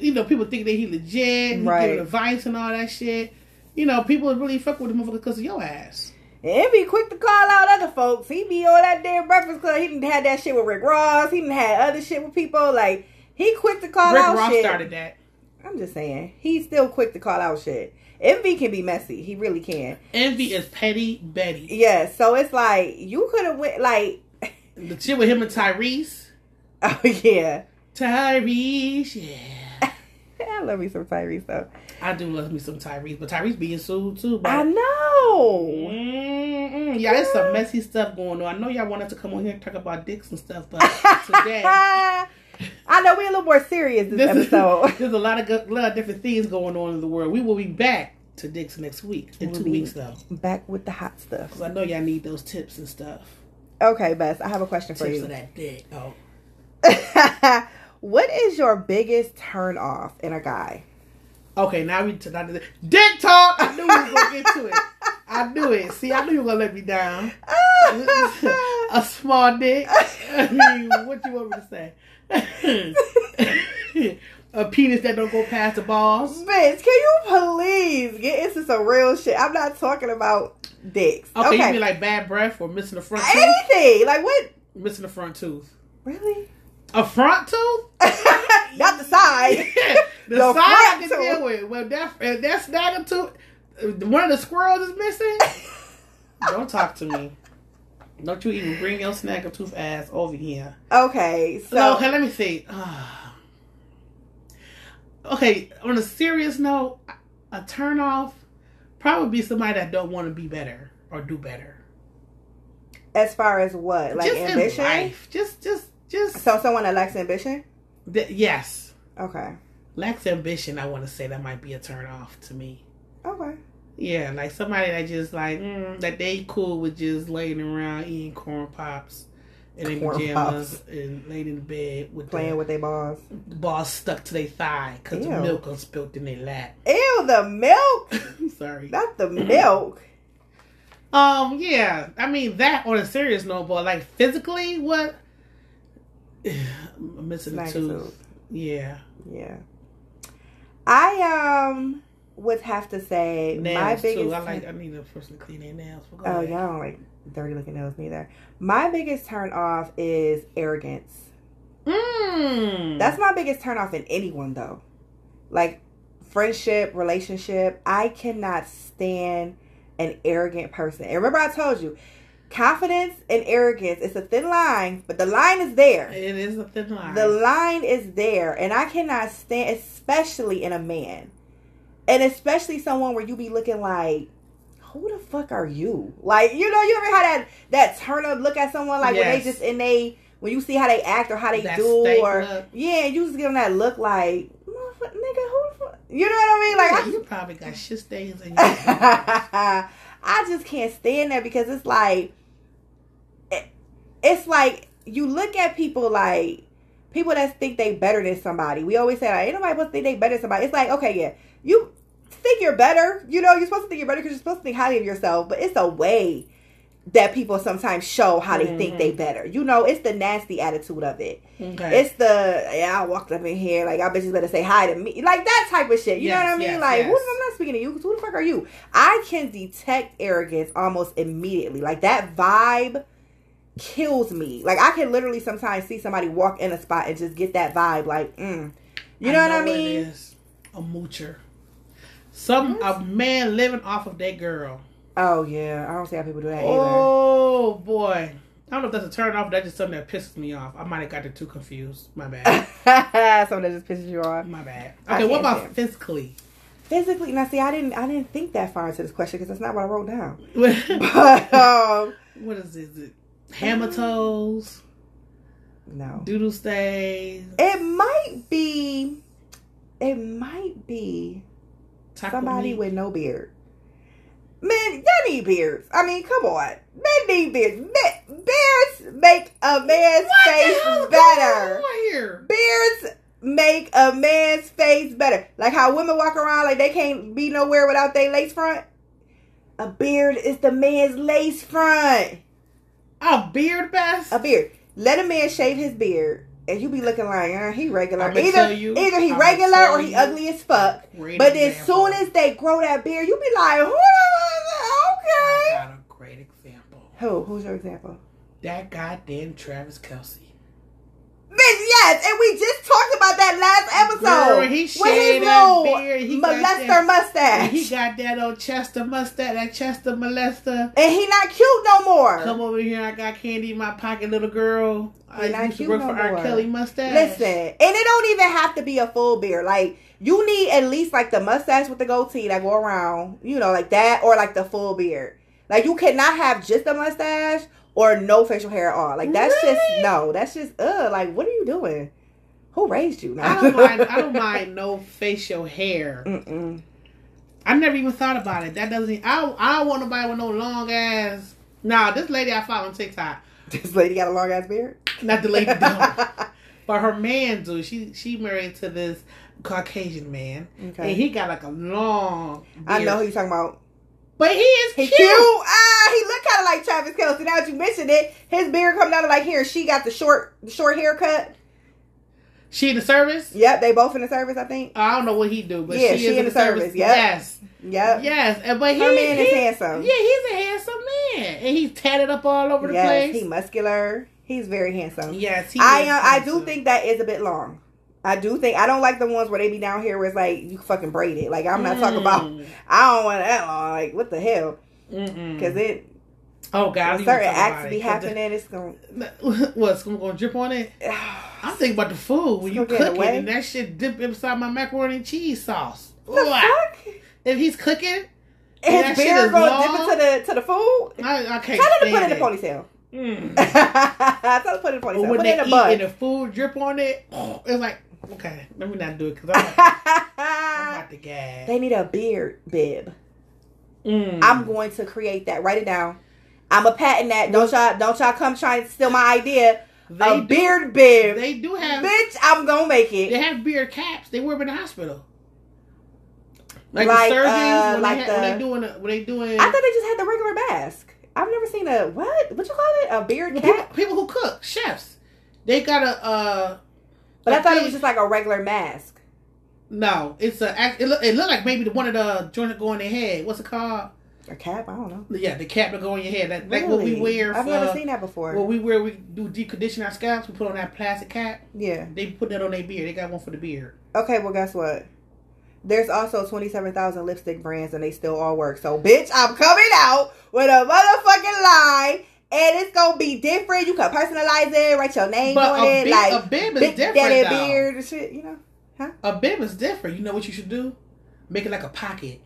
You know, people think that he legit. He Right. giving advice and all that shit. You know, people would really fuck with the motherfucker because of your ass. And be quick to call out other folks. He be on that damn Breakfast Club. He didn't had that shit with Rick Ross. He didn't had other shit with people. Like he quick to call out. Rick out Ross shit. started that. I'm just saying, he's still quick to call out shit. Envy can be messy. He really can. Envy is petty Betty. Yeah. So it's like you could have went like, The shit with him and Tyrese. oh yeah. Tyrese, yeah. I love me some Tyrese though. I do love me some Tyrese, but Tyrese being sued too. But I know. Mm-mm. Yeah, there's some messy stuff going on. I know y'all wanted to come on here and talk about dicks and stuff, but today I know we're a little more serious this, this is, episode. there's a lot of good, lot of different things going on in the world. We will be back to dicks next week in We'll two weeks though, Back with the hot stuff. because I know y'all need those tips and stuff. Okay, Bess, I have a question for Tips you. of that dick. Oh, what is your biggest turn off in a guy? okay. Now we to now dick talk. I knew we were gonna get to it. I knew it. See, I knew you were gonna let me down. a small dick. I mean, what you want me to say? a penis that don't go past the balls. Bitch, can you please get into some real shit? I'm not talking about dicks. Okay, Okay. you mean like bad breath or missing the front tooth? Anything. Like what? Missing a front tooth. Really? A front tooth? not the side. the, The side I can front deal tooth. with. Well, that if that snagging tooth, one of the squirrels is missing. don't talk to me. Don't you even bring your snagging tooth ass over here. Okay, so So, okay, let me see. Ah. okay, on a serious note, a turn off probably be somebody that don't want to be better or do better. as far as what? Like just ambition? in life, just, just, just. So someone that lacks ambition? th- yes, Okay. lacks ambition. I want to say that might be a turn off to me. Okay. Yeah, like somebody that just like mm, that they cool with just laying around eating corn pops and in pajamas pops. and laying in the bed with Playing the, with their balls. the ball stuck to their thigh because the milk was spilled in their lap. Ew, the milk? Sorry. Not the milk. Um, yeah. I mean that on a serious note, but like physically, what? I'm missing a tooth. Yeah. Yeah. I um would have to say Nails my biggest too. I like. I need a person to clean their nails. Go Oh, ahead. y'all don't like dirty looking nails neither. My biggest turn off is arrogance. Mm. That's my biggest turn off in anyone though. Like friendship, relationship. I cannot stand an arrogant person. And remember I told you, confidence and arrogance. It's a thin line, but the line is there. It is a thin line. The line is there, and I cannot stand, especially in a man, and especially someone where you be looking like, who the fuck are you? Like, you know, you ever had that that turn up look at someone like when they just in they when you see how they act or how they That do or look. yeah, you just give them that look like, "Motherfucker, nigga, who the fuck? You know what I mean? Like, I you probably got shit stains in your I just can't stand that because it's like it's like you look at people like people that think they better than somebody. We always say like, ain't nobody supposed to think they better than somebody. It's like, okay, yeah, you think you're better. You know, you're supposed to think you're better because you're supposed to think highly of yourself. But it's a way that people sometimes show how they think they mm-hmm. better. You know, it's the nasty attitude of it. Okay. It's the yeah, I walked up in here like I you better say hi to me, like that type of shit. You know what I mean? yes, like yes. who, I'm not speaking to you. Who the fuck are you? I can detect arrogance almost immediately. Like that vibe kills me. Like I can literally sometimes see somebody walk in a spot and just get that vibe. Like, mm. you know, what I mean? is. A moocher. Some a man living off of that girl. Oh yeah, I don't see how people do that either. Oh boy. I don't know if that's a turn off, that's just something that pisses me off. I might have got the two confused. My bad. Something that just pisses you off. My bad. Okay, what about stand- physically? Physically, now see, I didn't, I didn't think that far into this question because that's not what I wrote down. what But um, is it? Is it hammer mm-hmm. toes, no, doodle stays, it might be, it might be taco somebody meat? with no beard. Man, y'all need beards. I mean, come on, men need beards. Men, beards make a man's What face better. here? Beards make a man's face better. Like how women walk around like they can't be nowhere without their lace front. A beard is the man's lace front. Oh, beard best. A beard. Let a man shave his beard, and you be looking like, uh, he regular. I'ma Either you- either he I'ma regular tell or he you. ugly as fuck. Great But as example. soon as they grow that beard, you be like, I okay. got a great example. Who? Who's your example? That goddamn Travis Kelce. Bitch, yes, and we just talked about that last episode. Girl, he shaved his little beard, he molester that- mustache. He got that old Chester mustache, that Chester molester. And he not cute no more. Come over here, I got candy in my pocket, little girl. I not used to cute work no for R. Kelly mustache. Listen, and it don't even have to be a full beard. Like you need at least like the mustache with the goatee that go around, you know, like that, or like the full beard. Like you cannot have just a mustache or no facial hair at all. Like that's just no. That's just uh. Like what are you doing? Who raised you? I don't mind. I don't mind no facial hair. Mm-mm. I never even thought about it. That doesn't. I don't, I don't want nobody with no long ass. Nah, this lady I follow on TikTok. This lady got a long ass beard. Not the lady but her man do. She she married to this Caucasian man, and he got like a long. Beard. I know who you talking about. But he is He cute. cute. Ah, he look kind of like Travis Kelce. Now that you mentioned it, his beard come down to like here. She got the short, the short haircut. She in the service. Yep, they both in the service. I think. I don't know what he do, but Yeah, she, she is in the service, yep. Yes, Yep. yes, and but he, Her man is he- handsome. Yeah, he's a handsome man, and he's tatted up all over the yes, place. he muscular. He's very handsome. yes, he I is uh, I do think that is a bit long. I do think I don't like the ones where they be down here where it's like you fucking braid it. Like I'm not talking about. Mm. I don't want that long. Like what the hell? Because it oh god, I certain acts be it, happening. It's going. the- What's gonna, gonna drip on it? I'm thinking about the food when you gonna cook it away. and that shit dip inside my macaroni and cheese sauce. What the Wow. fuck? If he's cooking, His beard gonna dip into the to the food. I, I can't Tell him to put it in the ponytail. Mm. Tell him to put it in a ponytail. when Put they it in a eat bun. and the food drip on it, it's like okay, let me not do it because I'm, I'm about to gag. they need a beard bib. Mm. I'm going to create that. Write it down. I'm a patent that. Don't y'all don't y'all come try and steal my idea. They a do- beard bib. They do have Bitch, I'm gonna make it. they have beard caps. They wear them in the hospital. Like, Like, the surgeons uh, when, like they ha- when they doing a- when they doing I thought they just had the regular mask. I've never seen a what? What you call it? A beard Well, cap? people, people who cook, chefs, they got a. uh But I thought it was just like a regular mask. No, it's a. It look, it look like maybe the one of the joint that go on their head. What's it called? A cap? I don't know. Yeah, the cap that go on your head. That, like what we Really? wear. I've never seen that before. What we wear, we do decondition our scalps. We put on that plastic cap. yeah. They put that on their beard. They got one for the beard. Okay, well, guess what? There's also 27,000 lipstick brands and they still all work. So, bitch, I'm coming out with a motherfucking line and it's gonna be different. You can personalize it, write your name But on it, bib- like a bib is Big different, Daddy beard and shit, you know? Huh? A bib is different. You know what you should do? Make it like a pocket.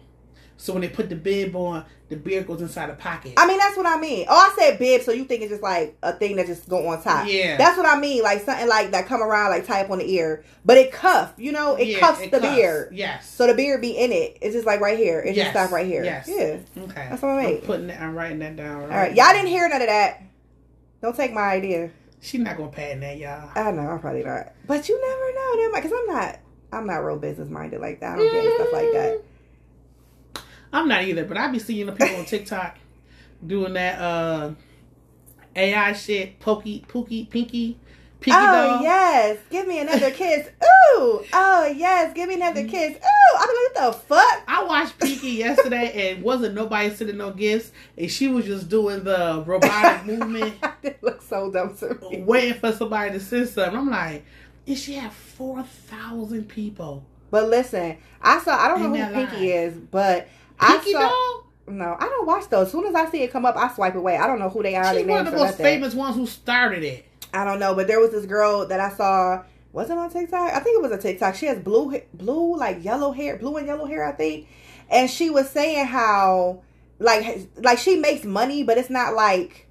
So when they put the bib on, the beard goes inside the pocket. I mean, that's what I mean. Oh, I said bib, so you think it's just like a thing that just go on top. Yeah. That's what I mean. Like something like that come around, like tie up on the ear. But it cuff, you know? It Yeah, cuffs it the cuffs. beard. Yes. So the beard be in it. It's just like right here. It Yes. just stop right here. Yes. Yeah. okay. That's what I mean. I'm putting that. I'm writing that down. All right. Y'all didn't hear none of that. Don't take my idea. She's not gonna patent that, y'all. I know, I'm probably not. But you never know, them because I'm not I'm not real business minded like that. I don't get into stuff like that. I'm not either, but I be seeing the people on TikTok doing that uh AI shit, pokey, pookie, pinky, pinky Oh doll. yes, give me another kiss. Ooh, oh yes, give me another kiss. Ooh, I'm like, what the fuck? I watched Pinky yesterday and wasn't nobody sending no gifts, and she was just doing the robotic movement, it looks so dumb to me. waiting for somebody to send something. I'm like, and she had four thousand people. But listen, I saw. I don't know who Pinky live? is, but I saw. doll? No, I don't watch those. As soon as I see it come up, I swipe away. I don't know who they are. She's one of the most famous ones who started it. I don't know, but there was this girl that I saw. Was it on TikTok? I think it was a TikTok. She has blue, blue like yellow hair, blue and yellow hair, I think. And she was saying how, like, like she makes money, but it's not like,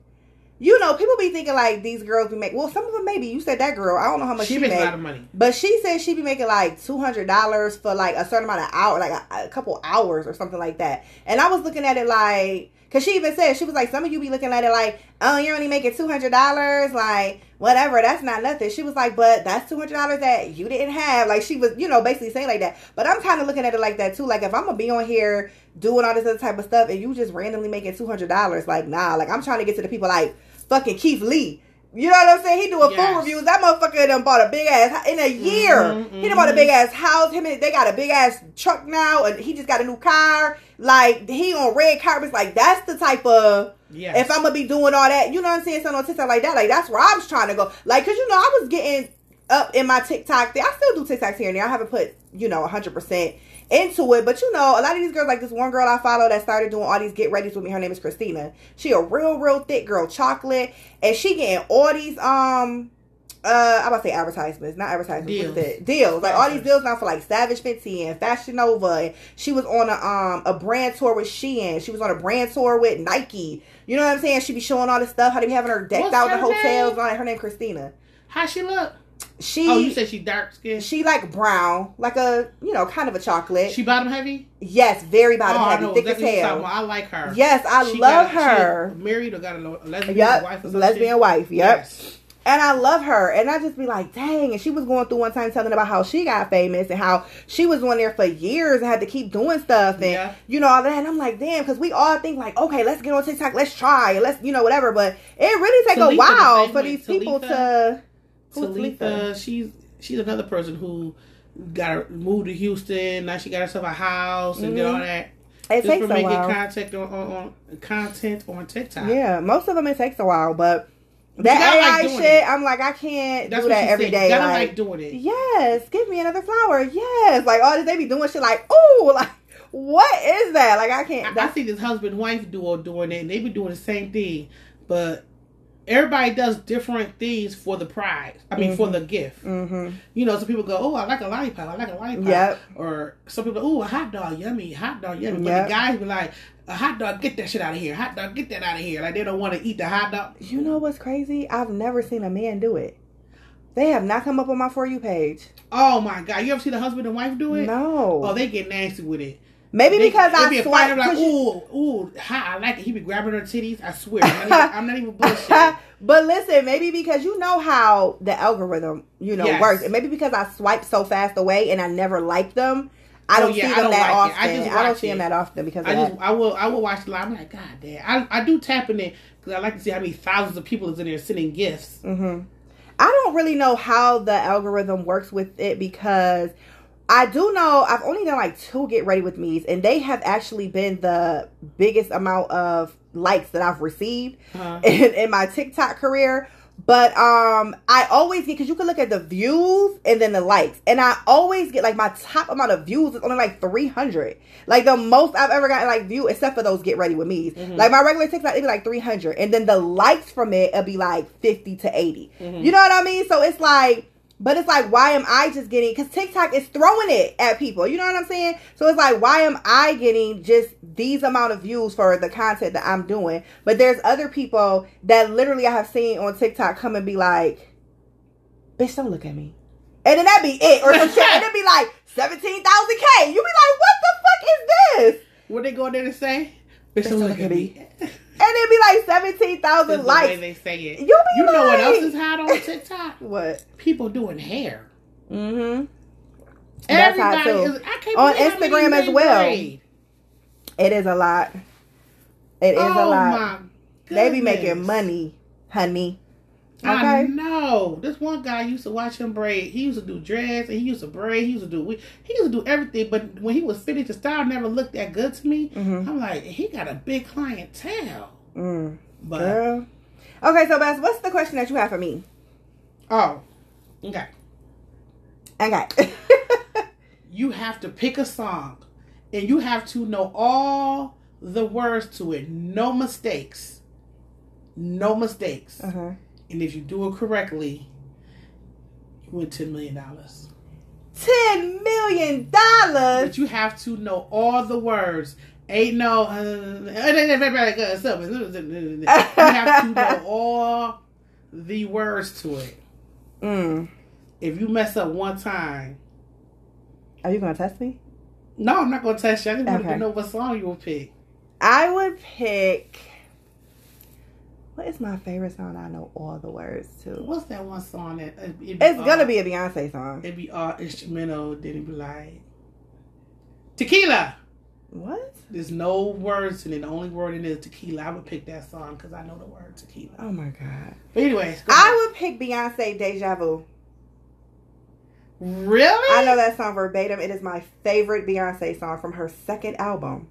you know, people be thinking like these girls be make. Well, some of them maybe. You said that girl. I don't know how much She she, makes a make, lot of money. but she said she be making like two hundred dollars for like a certain amount of hour, like a, a couple hours or something like that. And I was looking at it like, cause she even said she was like, some of you be looking at it like, oh, you're only making two hundred dollars, like whatever, that's not nothing. She was like, but that's two hundred dollars that you didn't have. Like she was, you know, basically saying like that. But I'm kind of looking at it like that too. Like if I'm gonna be on here doing all this other type of stuff and you just randomly making two hundred dollars, like nah. Like I'm trying to get to the people like fucking Keith Lee. You know what I'm saying? He do a Yes. full reviews. That motherfucker done bought a big ass in a year. Mhm, He done bought a big ass house. Him and they got a big ass truck now, and he just got a new car. Like he on red carpets. Like that's the type of Yes. if I'm gonna be doing all that. You know what I'm saying? Something on TikTok like that. Like that's where I was trying to go. Like cause you know I was getting up in my TikTok. Thing. I still do TikToks here and there. I haven't put you know 100 percent into it, but you know a lot of these girls like this one girl I follow that started doing all these get readies with me. Her name is Christina. She a real real thick girl, chocolate, and she getting all these um. Uh, I'm about to say advertisements, not advertisements. Deals. Deals. It? Deals, like all these deals now for like Savage Fenty and Fashion Nova. And she was on a um a brand tour with Shein. She was on a brand tour with Nike. You know what I'm saying? She be showing all this stuff. How they be having her decked What's out in the hotels. name? and all that. Her name Christina. How she look? She oh, you said she dark skinned. she like brown, like a you know kind of a chocolate. She bottom heavy. yes, very oh, bottom oh, heavy, know thick as exactly what you're talking hell. I like her. Yes, I She love got her. married or got a lesbian Yep, wife or lesbian shit? wife. Yep. Yes. And I love her. And I just be like, dang. And she was going through one time telling about how she got famous and how she was on there for years and had to keep doing stuff and, Yeah. you know, all that. And I'm like, damn, because we all think like, okay, let's get on TikTok, let's try, and let's, you know, whatever. But it really take a while for these people to. Talitha? Talitha, she's she's another person who got her, moved to Houston. Now she got herself a house and did Mhm. all that. It just takes for a making while. content on, on, on content on TikTok. Yeah, most of them it takes a while, but that AI like shit, it. I'm like, I can't That's do that every said. day. Gotta like, like doing it. yes, give me another flower. Yes, like all this, they be doing shit like, ooh, like what is that? Like I can't. I, I see this husband wife duo doing it, and they be doing the same thing, but everybody does different things for the prize. I mean, for the gift. mm-hmm. You know, some people go, "Oh, I like a lollipop. I like a lollipop." Yep. Or some people, "Oh, a hot dog, yummy, hot dog, yummy." But the guys be like, "A hot dog, get that shit out of here. Hot dog, get that out of here." Like they don't want to eat the hot dog. You know what's crazy? I've never seen a man do it. They have not come up on my for you page. Oh my god, you ever see the husband and wife do it? No. Oh, they get nasty with it. Maybe They- because I be swipe. fighting like, ooh, ooh, hot. I like it. He be grabbing her titties. I swear, I'm not even, I'm not even bullshitting. but listen, maybe because you know how the algorithm, you know, Yes. works, and maybe because I swipe so fast away and I never like them, I Oh, don't yeah, see I them don't that like. I often. just I, don't see them that often because I just, that. I will, I will watch the live. I'm like, God damn. I, I do tap in it because I like to see how many thousands of people is in there sending gifts. hmm I don't really know how the algorithm works with it because I do know I've only done like two get ready with me's and they have actually been the biggest amount of likes that I've received Uh, in, in my TikTok career. But um I always get because you can look at the views and then the likes. And I always get like my top amount of views is only like 300. Like the most I've ever gotten like view except for those get ready with me's. Mhm. Like my regular TikTok it'd be like 300 and then the likes from it it'll be like 50 to 80. Mhm. You know what I mean? So it's like but it's like, why am I just getting? Because TikTok is throwing it at people. You know what I'm saying? So it's like, why am I getting just these amount of views for the content that I'm doing? But there's other people that literally I have seen on TikTok come and be like, "Bitch, don't look at me," and then that be it, or some shit, and it be like seventeen thousand k. You be like, what the fuck is this? what they go there to say? Bitch, don't look at me. And it'd be like seventeen thousand likes. thousand the way they say it. You be You know what else is hot on TikTok? What? People doing hair. Mm-hmm. That's hot, Everybody too. is. I can't On believe how many Instagram as well. grade. It is a lot. It is oh a lot. my They be making money, honey. I Okay. know. This one guy used to watch him braid. He used to do dreads and he used to braid. He used to do we- he used to do everything. But when he was finished, the style never looked that good to me. Mhm. I'm like, he got a big clientele. Mm, But girl. Okay, so Bess, what's the question that you have for me? oh, okay. Okay. You have to pick a song, and you have to know all the words to it. No mistakes. No mistakes. Uh-huh. And if you do it correctly, you win ten million dollars. Ten million dollars. But you have to know all the words. Ain't no. Uh, you have to know all the words to it. Mm. If you mess up one time, Are you gonna test me? no, I'm not gonna test you. I just want Okay. to know what song you will pick. I would pick. What is my favorite song? I know all the words to. What's that one song that uh, it'd It's uh, gonna be a Beyonce song. It'd be all instrumental. Then it'd be like tequila. What? There's no words in it. The only word in it is tequila. I would pick that song because I know the word tequila. Oh my god. But anyways. I would pick Beyonce Deja Vu. really. I know that song verbatim. It is my favorite Beyonce song from her second album.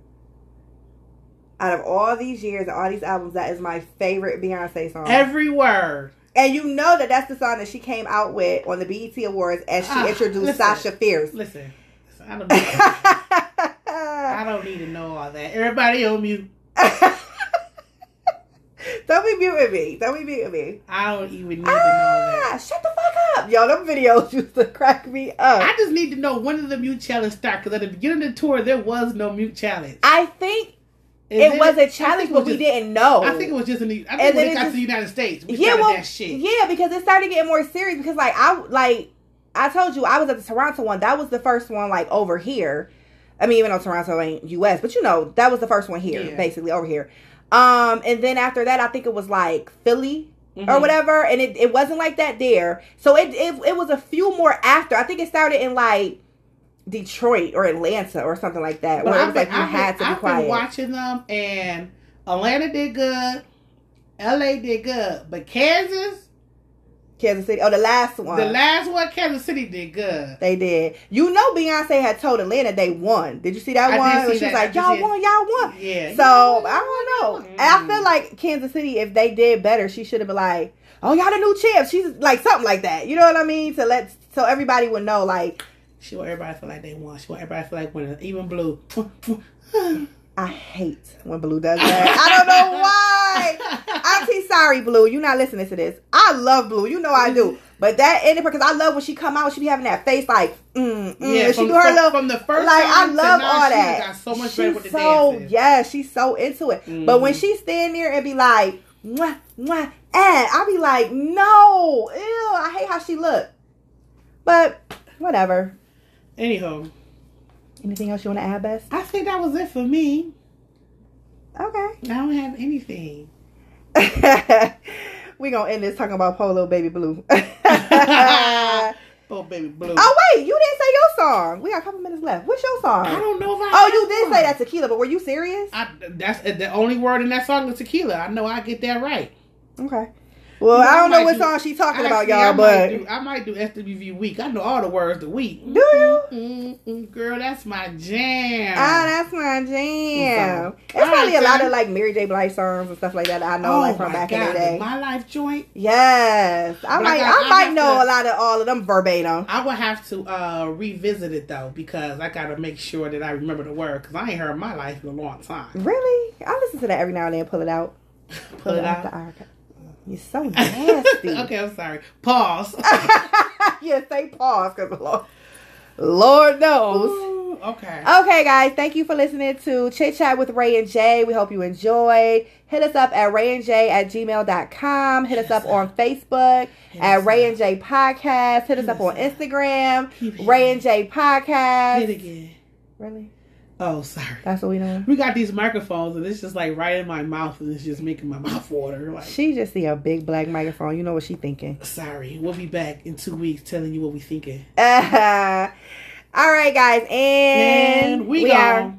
Out of all these years and all these albums, that is my favorite Beyonce song. every word. and you know that that's the song that she came out with on the BET Awards as she Ah, introduced listen. Sasha Fierce. Listen, I don't. Need I don't need to know all that. Everybody on mute. Don't be mute muting me. Don't be mute muting me. I don't even need to know that. Ah, shut the fuck up. Yo, them videos used to crack me up. I just need to know when did the mute challenge start? Because at the beginning of the tour, there was no mute challenge. I think Is it was a challenge, it but we just- didn't know. I think it was just in the. I And when it it got just- to the United States, we yeah, well, that shit. yeah, because it started getting more serious. Because like I like I told you, I was at the Toronto one. That was the first one like over here. I mean, even though Toronto ain't U.S., but you know that was the first one here, Yeah. basically over here. Um, and then after that, I think it was like Philly or Mhm. whatever, and it, it wasn't like that there. So it, it it was a few more after. I think it started in like Detroit or Atlanta or something like that, But where it I've was been, like you I've had been, to be I've been watching them, and Atlanta did good, L.A. did good, but Kansas, Kansas City. Oh, the last one. the last one, Kansas City did good. They did. You know, Beyonce had told Atlanta they won. Did you see that I one? see she was like, "Y'all won, y'all won." Yeah. So I don't know. And I Mm. feel like Kansas City, if they did better, she should have been like, "Oh, y'all the new champs." She's like something like that. You know what I mean? To let so everybody would know, like, She want everybody to feel like they won. She want everybody to feel like winning. Even blue. I hate when Blue does that. I don't know why. I'm Auntie, sorry, Blue. You're not listening to this. I love Blue. You know I do. But that ended because I love when she come out. She be having that face like, mm, mm. yeah, she do her from, little from the first like I love now, all she that. got so much she's better with the so yeah, she's so into it. But when Mhm. she stand there and be like, mwah, mwah, and I be like, no, ew, I hate how she look. But whatever. Anyhow, Anything else you want to add, Best? I think that was it for me. Okay. I don't have anything. We're gonna end this talking about Polo Baby Blue. Oh, baby blue. oh wait, you didn't say your song. We got a couple minutes left. What's your song? I don't know if I. Oh, you did one. say that tequila, but were you serious? I, that's the only word in that song is tequila. I know I get that right. Okay. Well, You know, I I don't know what do- song she's talking about, Actually, I y'all, might but do, I might do SWV Weak. I know all the words the week. do you? Mm-mm, girl, that's my jam. Ah, that's my jam. So, There's probably a lot of like Mary J. Blige songs and stuff like that. that I know, oh like from back God, in the day. My life joint. Yes, I But might. I, got- I might know to- a lot of all of them verbatim. I would have to uh, revisit it though because I got to make sure that I remember the word because I ain't heard my life in a long time. Really, I listen to that every now and then. Pull it out. Pull it out. the archive. You're so nasty. okay, I'm sorry. Pause. yes, say pause because Lord, Lord knows. Ooh, okay. Okay, guys, thank you for listening to Chit Chat with Ray and Jay. We hope you enjoyed. Hit us up at rayandj at gmail.com. Hit us up on Facebook Hit at Ray and J Podcast. Hit us Hit up on. Instagram, Ray and J Hit Podcast. again. Really? Oh, sorry. That's what we doing? We got these microphones and it's just like right in my mouth and it's just making my mouth water. Like, She just see a big black microphone. You know what she thinking. sorry. We'll be back in two weeks telling you what we thinking. all right, guys, and, And we, gone. are.